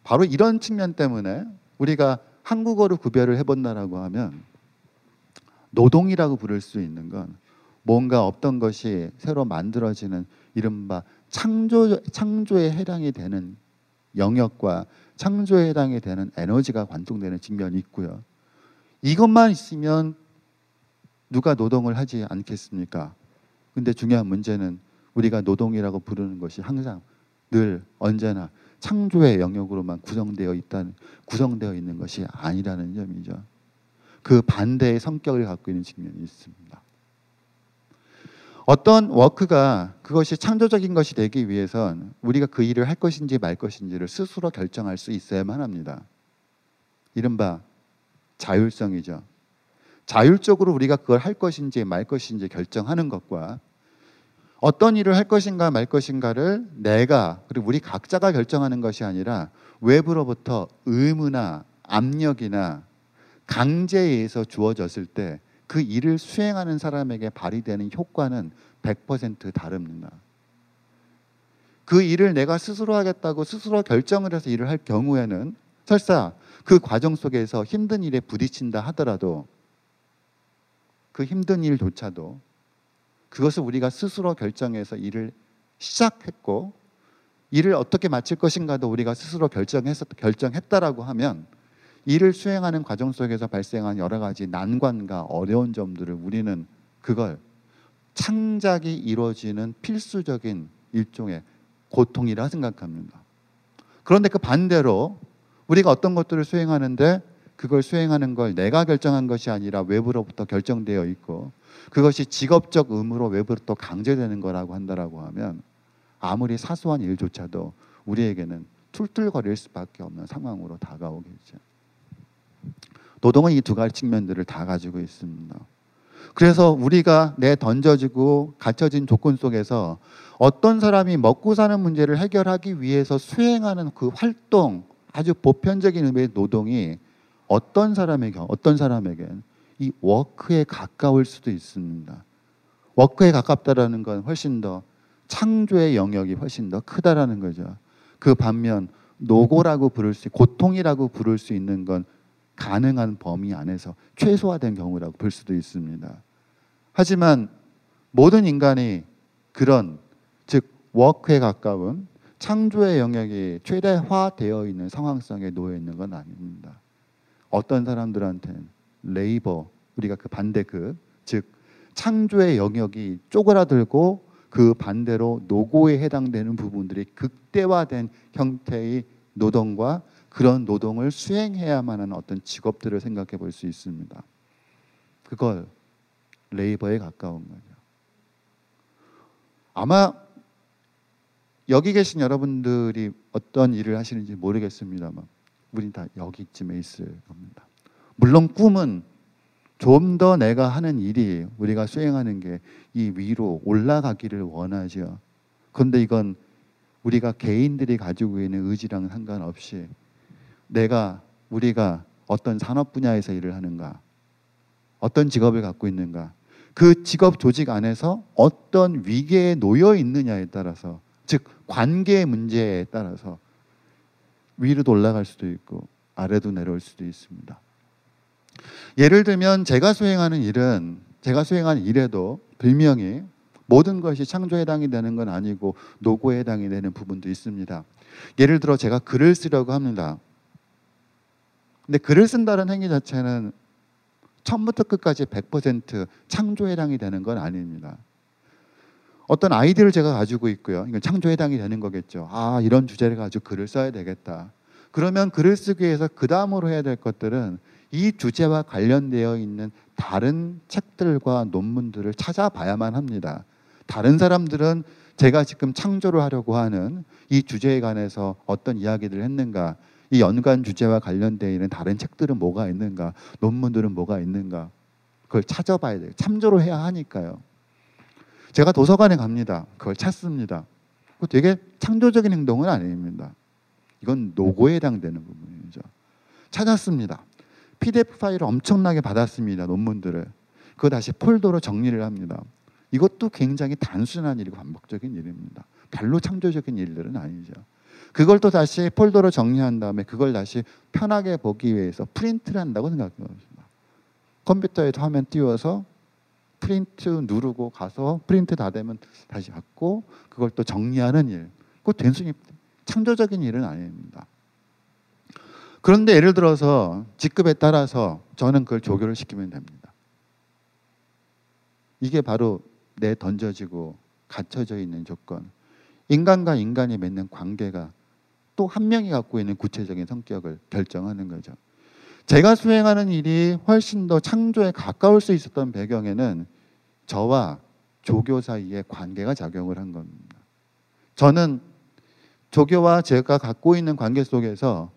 바로 이런 측면 때문에 우리가 한국어로 구별을 해본다라고 하면 노동이라고 부를 수 있는 건 뭔가 없던 것이 새로 만들어지는 이른바 창조 창조에 해당이 되는 영역과 창조에 해당이 되는 에너지가 관통되는 측면이 있고요. 이것만 있으면 누가 노동을 하지 않겠습니까? 근데 중요한 문제는 우리가 노동이라고 부르는 것이 항상 늘 언제나 창조의 영역으로만 구성되어 있다는 구성되어 있는 것이 아니라는 점이죠. 그 반대의 성격을 갖고 있는 측면이 있습니다. 어떤 워크가 그것이 창조적인 것이 되기 위해선 우리가 그 일을 할 것인지 말 것인지를 스스로 결정할 수 있어야만 합니다. 이른바 자율성이죠. 자율적으로 우리가 그걸 할 것인지 말 것인지 결정하는 것과 어떤 일을 할 것인가 말 것인가를 내가 그리고 우리 각자가 결정하는 것이 아니라 외부로부터 의무나 압력이나 강제에 의해서 주어졌을 때 그 일을 수행하는 사람에게 발휘되는 효과는 100% 다릅니다. 그 일을 내가 스스로 하겠다고 스스로 결정을 해서 일을 할 경우에는 설사 그 과정 속에서 힘든 일에 부딪힌다 하더라도 그 힘든 일조차도 그것을 우리가 스스로 결정해서 일을 시작했고 일을 어떻게 마칠 것인가도 우리가 스스로 결정해서 결정했다라고 하면 일을 수행하는 과정 속에서 발생한 여러 가지 난관과 어려운 점들을 우리는 그걸 창작이 이루어지는 필수적인 일종의 고통이라 생각합니다. 그런데 그 반대로 우리가 어떤 것들을 수행하는데 그걸 수행하는 걸 내가 결정한 것이 아니라 외부로부터 결정되어 있고 그것이 직업적 의무로 외부로부터 강제되는 거라고 한다라고 하면 아무리 사소한 일조차도 우리에게는 툴툴거릴 수밖에 없는 상황으로 다가오겠죠. 노동은 이 두 가지 측면들을 다 가지고 있습니다. 그래서 우리가 내 던져지고 갇혀진 조건 속에서 어떤 사람이 먹고 사는 문제를 해결하기 위해서 수행하는 그 활동, 아주 보편적인 의미의 노동이 어떤 사람에게 어떤 사람에겐 이 워크에 가까울 수도 있습니다. 워크에 가깝다라는 건 훨씬 더 창조의 영역이 훨씬 더 크다라는 거죠. 그 반면 노고라고 부를 수, 고통이라고 부를 수 있는 건 가능한 범위 안에서 최소화된 경우라고 볼 수도 있습니다. 하지만 모든 인간이 그런 즉 워크에 가까운 창조의 영역이 최대화되어 있는 상황성에 놓여 있는 건 아닙니다. 어떤 사람들한테는 레이버 우리가 그 반대 그즉 창조의 영역이 쪼그라들고 그 반대로 노고에 해당되는 부분들이 극대화된 형태의 노동과 그런 노동을 수행해야만 하는 어떤 직업들을 생각해 볼 수 있습니다. 그걸 레이버에 가까운 거죠. 아마 여기 계신 여러분들이 어떤 일을 하시는지 모르겠습니다만 우린 다 여기쯤에 있을 겁니다. 물론 꿈은 좀 더 내가 하는 일이 우리가 수행하는 게 이 위로 올라가기를 원하죠. 그런데 이건 우리가 개인들이 가지고 있는 의지랑 상관없이 내가 우리가 어떤 산업 분야에서 일을 하는가, 어떤 직업을 갖고 있는가, 그 직업 조직 안에서 어떤 위계에 놓여 있느냐에 따라서, 즉 관계의 문제에 따라서 위로도 올라갈 수도 있고 아래도 내려올 수도 있습니다. 예를 들면 제가 수행하는 일은 제가 수행하는 일에도 분명히 모든 것이 창조에 해당이 되는 건 아니고 노고에 해당이 되는 부분도 있습니다. 예를 들어 제가 글을 쓰려고 합니다. 근데 글을 쓴다는 행위 자체는 처음부터 끝까지 100% 창조에 해당이 되는 건 아닙니다. 어떤 아이디어를 제가 가지고 있고요. 이건 창조에 해당이 되는 거겠죠. 아, 이런 주제를 가지고 글을 써야 되겠다. 그러면 글을 쓰기 위해서 그 다음으로 해야 될 것들은 이 주제와 관련되어 있는 다른 책들과 논문들을 찾아봐야만 합니다. 다른 사람들은 제가 지금 창조를 하려고 하는 이 주제에 관해서 어떤 이야기들을 했는가, 이 연관 주제와 관련되어 있는 다른 책들은 뭐가 있는가, 논문들은 뭐가 있는가, 그걸 찾아봐야 돼요. 참조를 해야 하니까요. 제가 도서관에 갑니다. 그걸 찾습니다. 그 되게 창조적인 행동은 아닙니다. 이건 노고에 해당되는 부분이죠. 찾았습니다. PDF 파일을 엄청나게 받았습니다. 논문들을. 그거 다시 폴더로 정리를 합니다. 이것도 굉장히 단순한 일이고 반복적인 일입니다. 별로 창조적인 일들은 아니죠. 그걸 또 다시 폴더로 정리한 다음에 그걸 다시 편하게 보기 위해서 프린트를 한다고 생각해 봅시다. 컴퓨터에 화면 띄워서 프린트 누르고 가서 프린트 다 되면 다시 받고 그걸 또 정리하는 일. 그 단순히 창조적인 일은 아닙니다. 그런데 예를 들어서 직급에 따라서 저는 그걸 조교를 시키면 됩니다. 이게 바로 내 던져지고 갇혀져 있는 조건. 인간과 인간이 맺는 관계가 또 한 명이 갖고 있는 구체적인 성격을 결정하는 거죠. 제가 수행하는 일이 훨씬 더 창조에 가까울 수 있었던 배경에는 저와 조교 사이의 관계가 작용을 한 겁니다. 저는 조교와 제가 갖고 있는 관계 속에서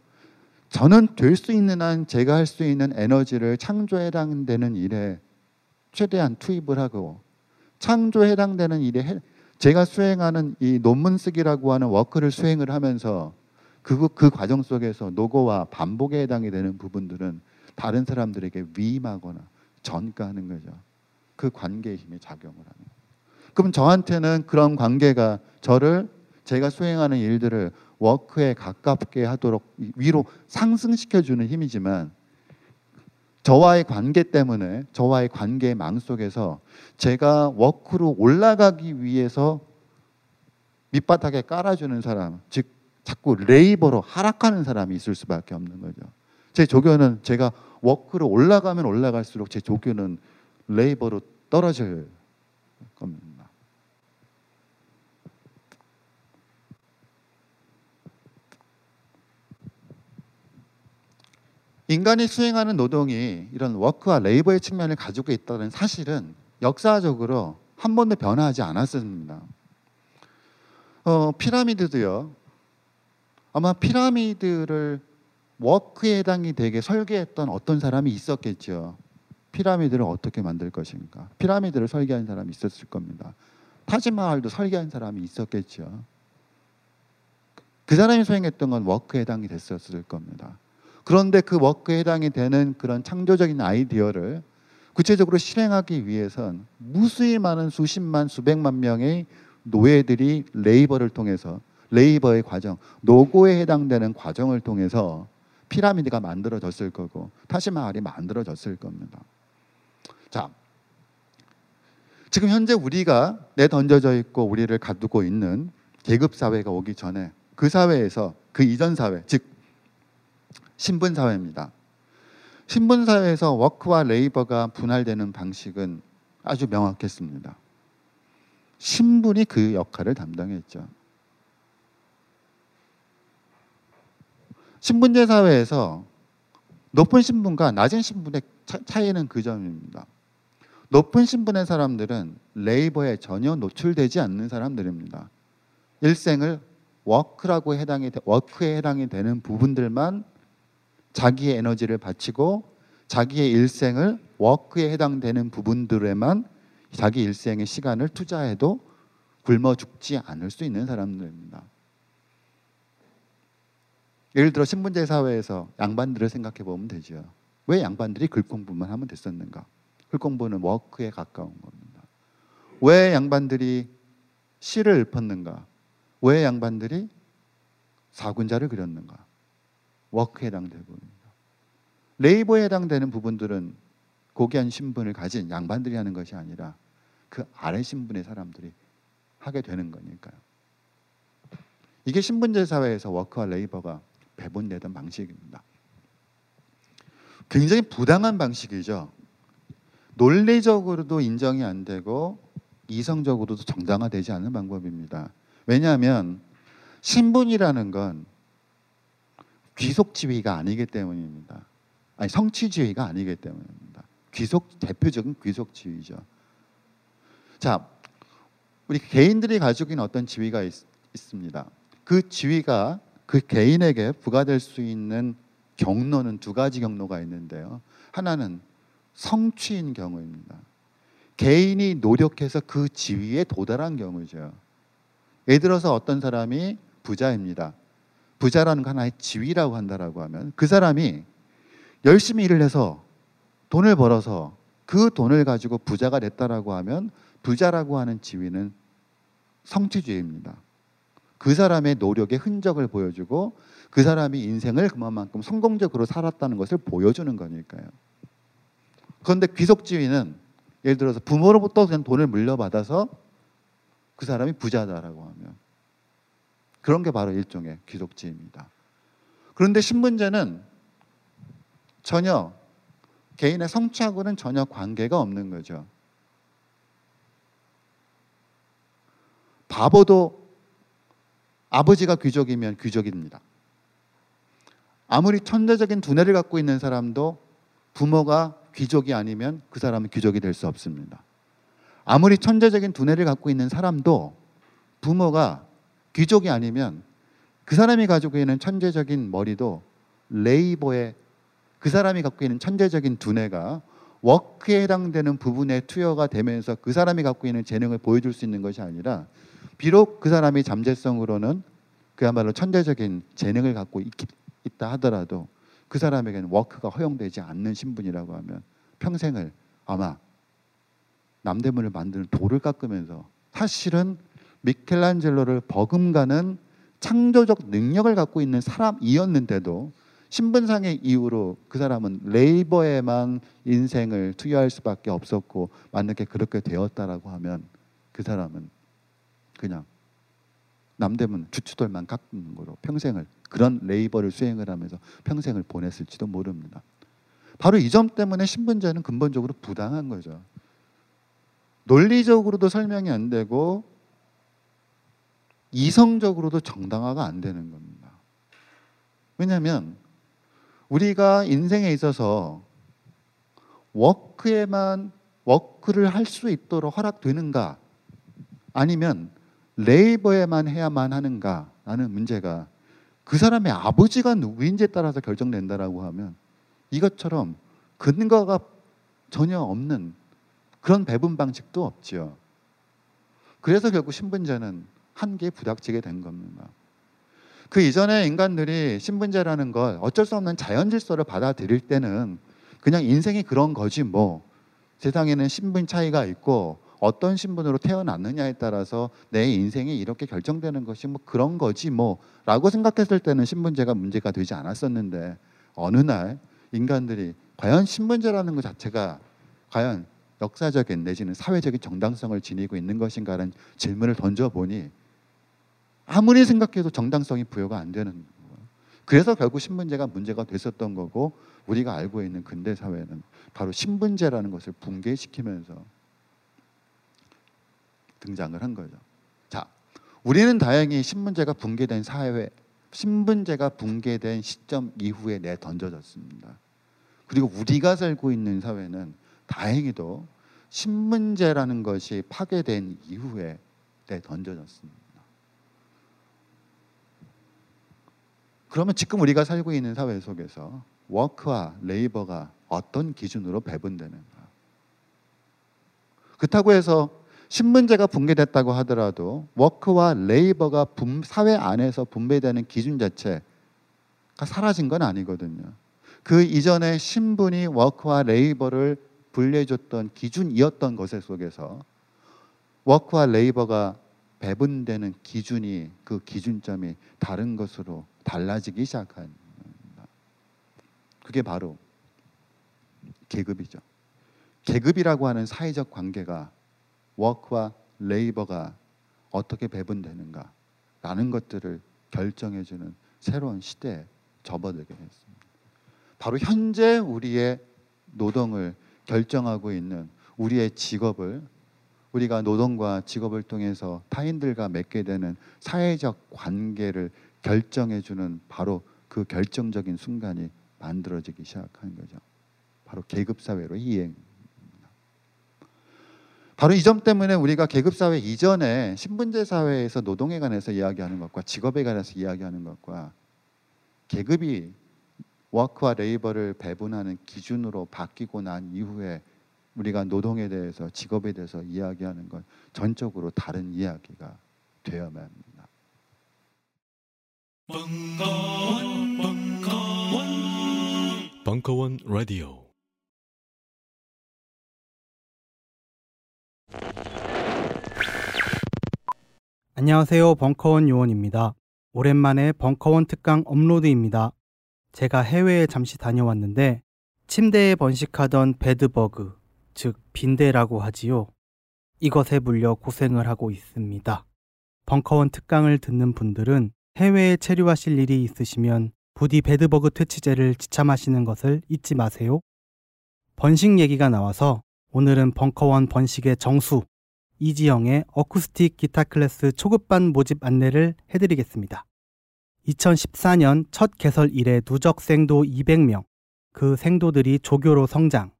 저는 될 수 있는 한 제가 할 수 있는 에너지를 창조에 해당되는 일에 최대한 투입을 하고 창조에 해당되는 일에 제가 수행하는 이 논문 쓰기라고 하는 work를 수행을 하면서 그, 그 과정 속에서 노고와 반복에 해당이 되는 부분들은 다른 사람들에게 위임하거나 전가하는 거죠. 그 관계의 힘이 작용을 하는 거예요. 그럼 저한테는 그런 관계가 저를 제가 수행하는 일들을 워크에 가깝게 하도록 위로 상승시켜 주는 힘이지만 저와의 관계 때문에 저와의 관계의 망 속에서 제가 워크로 올라가기 위해서 밑바닥에 깔아주는 사람, 즉 자꾸 레이버로 하락하는 사람이 있을 수밖에 없는 거죠. 제 조교는 제가 워크로 올라가면 올라갈수록 제 조교는 레이버로 떨어질 겁니다. 인간이 수행하는 노동이 이런 워크와 레이버의 측면을 가지고 있다는 사실은 역사적으로 한 번도 변화하지 않았습니다. 어, 피라미드도요. 아마 피라미드를 work에 해당이 되게 설계했던 어떤 사람이 있었겠죠. 피라미드를 어떻게 만들 것인가. 피라미드를 설계한 사람이 있었을 겁니다. 타지마할도 설계한 사람이 있었겠죠. 그 사람이 수행했던 건 work에 해당이 됐었을 겁니다. 그런데 그 work에 해당이 되는 그런 창조적인 아이디어를 구체적으로 실행하기 위해선 무수히 많은 수십만 수백만 명의 노예들이 labor를 통해서 labor의 과정, 노고에 해당되는 과정을 통해서 피라미드가 만들어졌을 거고 타지마할이 만들어졌을 겁니다. 자, 지금 현재 우리가 내던져져 있고 우리를 가두고 있는 계급 사회가 오기 전에 그 사회에서 그 이전 사회, 즉 신분 사회입니다. 신분 사회에서 work와 labor가 분할되는 방식은 아주 명확했습니다. 신분이 그 역할을 담당했죠. 신분제 사회에서 높은 신분과 낮은 신분의 차 이는 그 점입니다. 높은 신분의 사람들은 레이버에 전혀 노출되지 않는 사람들입니다. 일생을 워크라고 해당이 워크에 해당이 되는 부분들만 자기의 에너지를 바치고 자기의 일생을 워크에 해당되는 부분들에만 자기 일생의 시간을 투자해도 굶어 죽지 않을 수 있는 사람들입니다. 예를 들어 신분제 사회에서 양반들을 생각해 보면 되죠. 왜 양반들이 글 공부만 하면 됐었는가? 글 공부는 워크에 가까운 겁니다. 왜 양반들이 시를 읊었는가? 왜 양반들이 사군자를 그렸는가? 워크에 해당되고입니다. 레이버에 해당되는 부분들은 고귀한 신분을 가진 양반들이 하는 것이 아니라 그 아래 신분의 사람들이 하게 되는 거니까요. 이게 신분제 사회에서 워크와 레이버가 배분되던 방식입니다. 굉장히 부당한 방식이죠. 논리적으로도 인정이 안 되고 이성적으로도 정당화되지 않는 방법입니다. 왜냐하면 신분이라는 건 귀속 지위가 아니기 때문입니다. 아니 성취 지위가 아니기 때문입니다. 귀속 대표적인 귀속 지위죠. 자, 우리 개인들이 가지고 있는 어떤 지위가 있, 있습니다. 그 지위가 그 개인에게 부과될 수 있는 경로는 두 가지 경로가 있는데요. 하나는 성취인 경우입니다. 개인이 노력해서 그 지위에 도달한 경우죠. 예를 들어서 어떤 사람이 부자입니다. 부자라는 건 하나의 지위라고 한다라고 하면 그 사람이 열심히 일을 해서 돈을 벌어서 그 돈을 가지고 부자가 됐다라고 하면 부자라고 하는 지위는 성취주의입니다. 그 사람의 노력의 흔적을 보여주고 그 사람이 인생을 그만큼 성공적으로 살았다는 것을 보여주는 거니까요. 그런데 귀속 지위는 예를 들어서 부모로부터 그냥 돈을 물려받아서 그 사람이 부자다라고 하면 그런 게 바로 일종의 귀속지입니다. 그런데 신분제는 전혀 개인의 성취하고는 전혀 관계가 없는 거죠. 바보도 아버지가 귀족이면 귀족입니다. 아무리 천재적인 두뇌를 갖고 있는 사람도 부모가 귀족이 아니면 그 사람은 귀족이 될 수 없습니다. 아무리 천재적인 두뇌를 갖고 있는 사람도 부모가 귀족이 아니면 그 사람이 가지고 있는 천재적인 머리도 레이버의 그 사람이 갖고 있는 천재적인 두뇌가 워크에 해당되는 부분에 투여가 되면서 그 사람이 갖고 있는 재능을 보여줄 수 있는 것이 아니라 비록 그 사람이 잠재성으로는 그야말로 천재적인 재능을 갖고 있, 다 하더라도 그 사람에게는 워크가 허용되지 않는 신분이라고 하면 평생을 아마 남대문을 만드는 돌을 깎으면서 사실은 미켈란젤로를 버금가는 창조적 능력을 갖고 있는 사람이었는데도 신분상의 이유로 그 사람은 레이버에만 인생을 투여할 수밖에 없었고 만약에 그렇게 되었다라고 하면 그 사람은 그냥 남대문 주추돌만 깎는 거로 평생을 그런 레이버를 수행을 하면서 평생을 보냈을지도 모릅니다. 바로 이 점 때문에 신분제는 근본적으로 부당한 거죠. 논리적으로도 설명이 안 되고 이성적으로도 정당화가 안 되는 겁니다. 왜냐하면 우리가 인생에 있어서 work에만 work를 할 수 있도록 허락되는가 아니면 labor에만 해야만 하는가 라는 문제가 그 사람의 아버지가 누구인지에 따라서 결정된다라고 하면 이것처럼 근거가 전혀 없는 그런 배분 방식도 없지요. 그래서 결국 신분제는 한계에 부닥치게 된 겁니다. 그 이전에 인간들이 신분제라는 걸 어쩔 수 없는 자연 질서를 받아들일 때는 그냥 인생이 그런 거지 뭐. 세상에는 신분 차이가 있고 어떤 신분으로 태어났느냐에 따라서 내 인생이 이렇게 결정되는 것이 뭐 그런 거지 뭐라고 생각했을 때는 신분제가 문제가 되지 않았었는데 어느 날 인간들이 과연 신분제라는 것 자체가 과연 역사적인 내지는 사회적인 정당성을 지니고 있는 것인가라는 질문을 던져보니 아무리 생각해도 정당성이 부여가 안 되는 거예요. 그래서 결국 신분제가 문제가 됐었던 거고 우리가 알고 있는 근대 사회는 바로 신분제라는 것을 붕괴시키면서 등장을 한 거죠. 자, 우리는 다행히 신분제가 붕괴된 사회, 신분제가 붕괴된 시점 이후에 내 던져졌습니다. 그리고 우리가 살고 있는 사회는 다행히도 신분제라는 것이 파괴된 이후에 내 던져졌습니다. 그러면 지금 우리가 살고 있는 사회 속에서 work와 labor가 어떤 기준으로 배분되는가? 그렇다고 해서 신분제가 붕괴됐다고 하더라도 work와 labor가 분, 사회 안에서 분배되는 기준 자체가 사라진 건 아니거든요. 그 이전에 신분이 work와 labor를 분리해줬던 기준이었던 것의 속에서 워크와 레이버가 배분되는 기준이 그 기준점이 다른 것으로 달라지기 시작한 그게 바로 계급이죠. 계급이라고 하는 사회적 관계가 워크와 레이버가 어떻게 배분되는가라는 것들을 결정해주는 새로운 시대에 접어들게 됐습니다. 바로 현재 우리의 노동을 결정하고 있는 우리의 직업을 우리가 노동과 직업을 통해서 타인들과 맺게 되는 사회적 관계를 결정해주는 바로 그 결정적인 순간이 만들어지기 시작한 거죠. 바로 계급 사회로 이행. 바로 이 점 때문에 우리가 계급 사회 이전에 신분제 사회에서 노동에 관해서 이야기하는 것과 직업에 관해서 이야기하는 것과 계급이 워크와 레이버를 배분하는 기준으로 바뀌고 난 이후에 우리가 노동에 대해서 직업에 대해서 이야기하는 건 전적으로 다른 이야기가 되어야만 합니다. 벙커원, 벙커원, 벙커원 라디오. 안녕하세요. 벙커원 요원입니다. 오랜만에 벙커원 특강 업로드입니다. 제가 해외에 잠시 다녀왔는데 침대에 번식하던 bedbug, 즉 빈대라고 하지요. 이것에 물려 고생을 하고 있습니다. 벙커원 특강을 듣는 분들은 해외에 체류하실 일이 있으시면 부디 bedbug 퇴치제를 지참하시는 것을 잊지 마세요. 번식 얘기가 나와서 오늘은 벙커원 번식의 정수 이지영의 어쿠스틱 기타 클래스 초급반 모집 안내를 해드리겠습니다. 2014년 첫 개설 이래 누적 생도 200명, 그 생도들이 조교로 성장,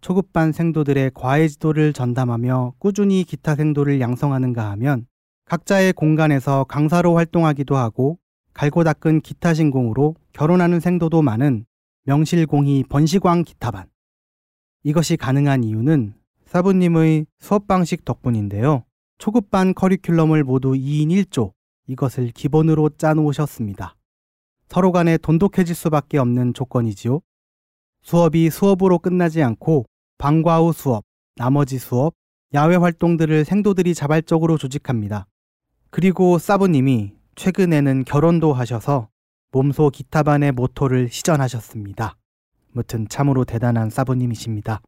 초급반 생도들의 과외 지도를 전담하며 꾸준히 기타 생도를 양성하는가 하면 각자의 공간에서 강사로 활동하기도 하고 갈고 닦은 기타 신공으로 결혼하는 생도도 많은 명실공히 번시광 기타반. 이것이 가능한 이유는 사부님의 수업 방식 덕분인데요. 초급반 커리큘럼을 모두 2인 1조 이것을 기본으로 짜놓으셨습니다. 서로 간에 돈독해질 수밖에 없는 조건이지요. 수업이 수업으로 끝나지 않고 방과 후 수업, 나머지 수업, 야외 활동들을 생도들이 자발적으로 조직합니다. 그리고 사부님이 최근에는 결혼도 하셔서 몸소 기타반의 모토를 시전하셨습니다. 무튼 참으로 대단한 사부님이십니다.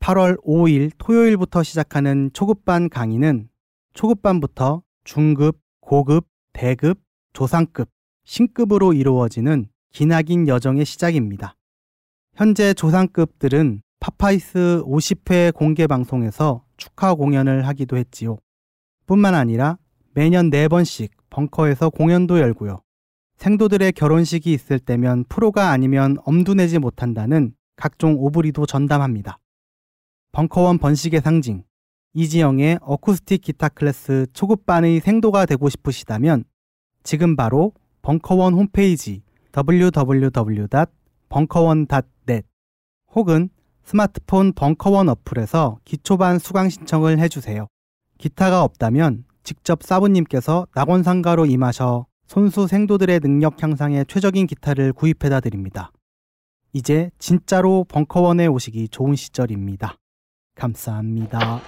8월 5일 토요일부터 시작하는 초급반 강의는 초급반부터 중급, 고급, 대급, 조상급, 신급으로 이루어지는 기나긴 여정의 시작입니다. 현재 조상급들은 파파이스 50회 공개 방송에서 축하 공연을 하기도 했지요. 뿐만 아니라 매년 4번씩 벙커에서 공연도 열고요. 생도들의 결혼식이 있을 때면 프로가 아니면 엄두 내지 못한다는 각종 오브리도 전담합니다. 벙커원 번식의 상징, 이지영의 어쿠스틱 기타 클래스 초급반의 생도가 되고 싶으시다면 지금 바로 벙커원 홈페이지 www.벙커원.net 혹은 스마트폰 벙커원 어플에서 기초반 수강 신청을 해주세요. 기타가 없다면 직접 사부님께서 낙원상가로 임하셔 손수 생도들의 능력 향상에 최적인 기타를 구입해다 드립니다. 이제 진짜로 벙커원에 오시기 좋은 시절입니다. 감사합니다.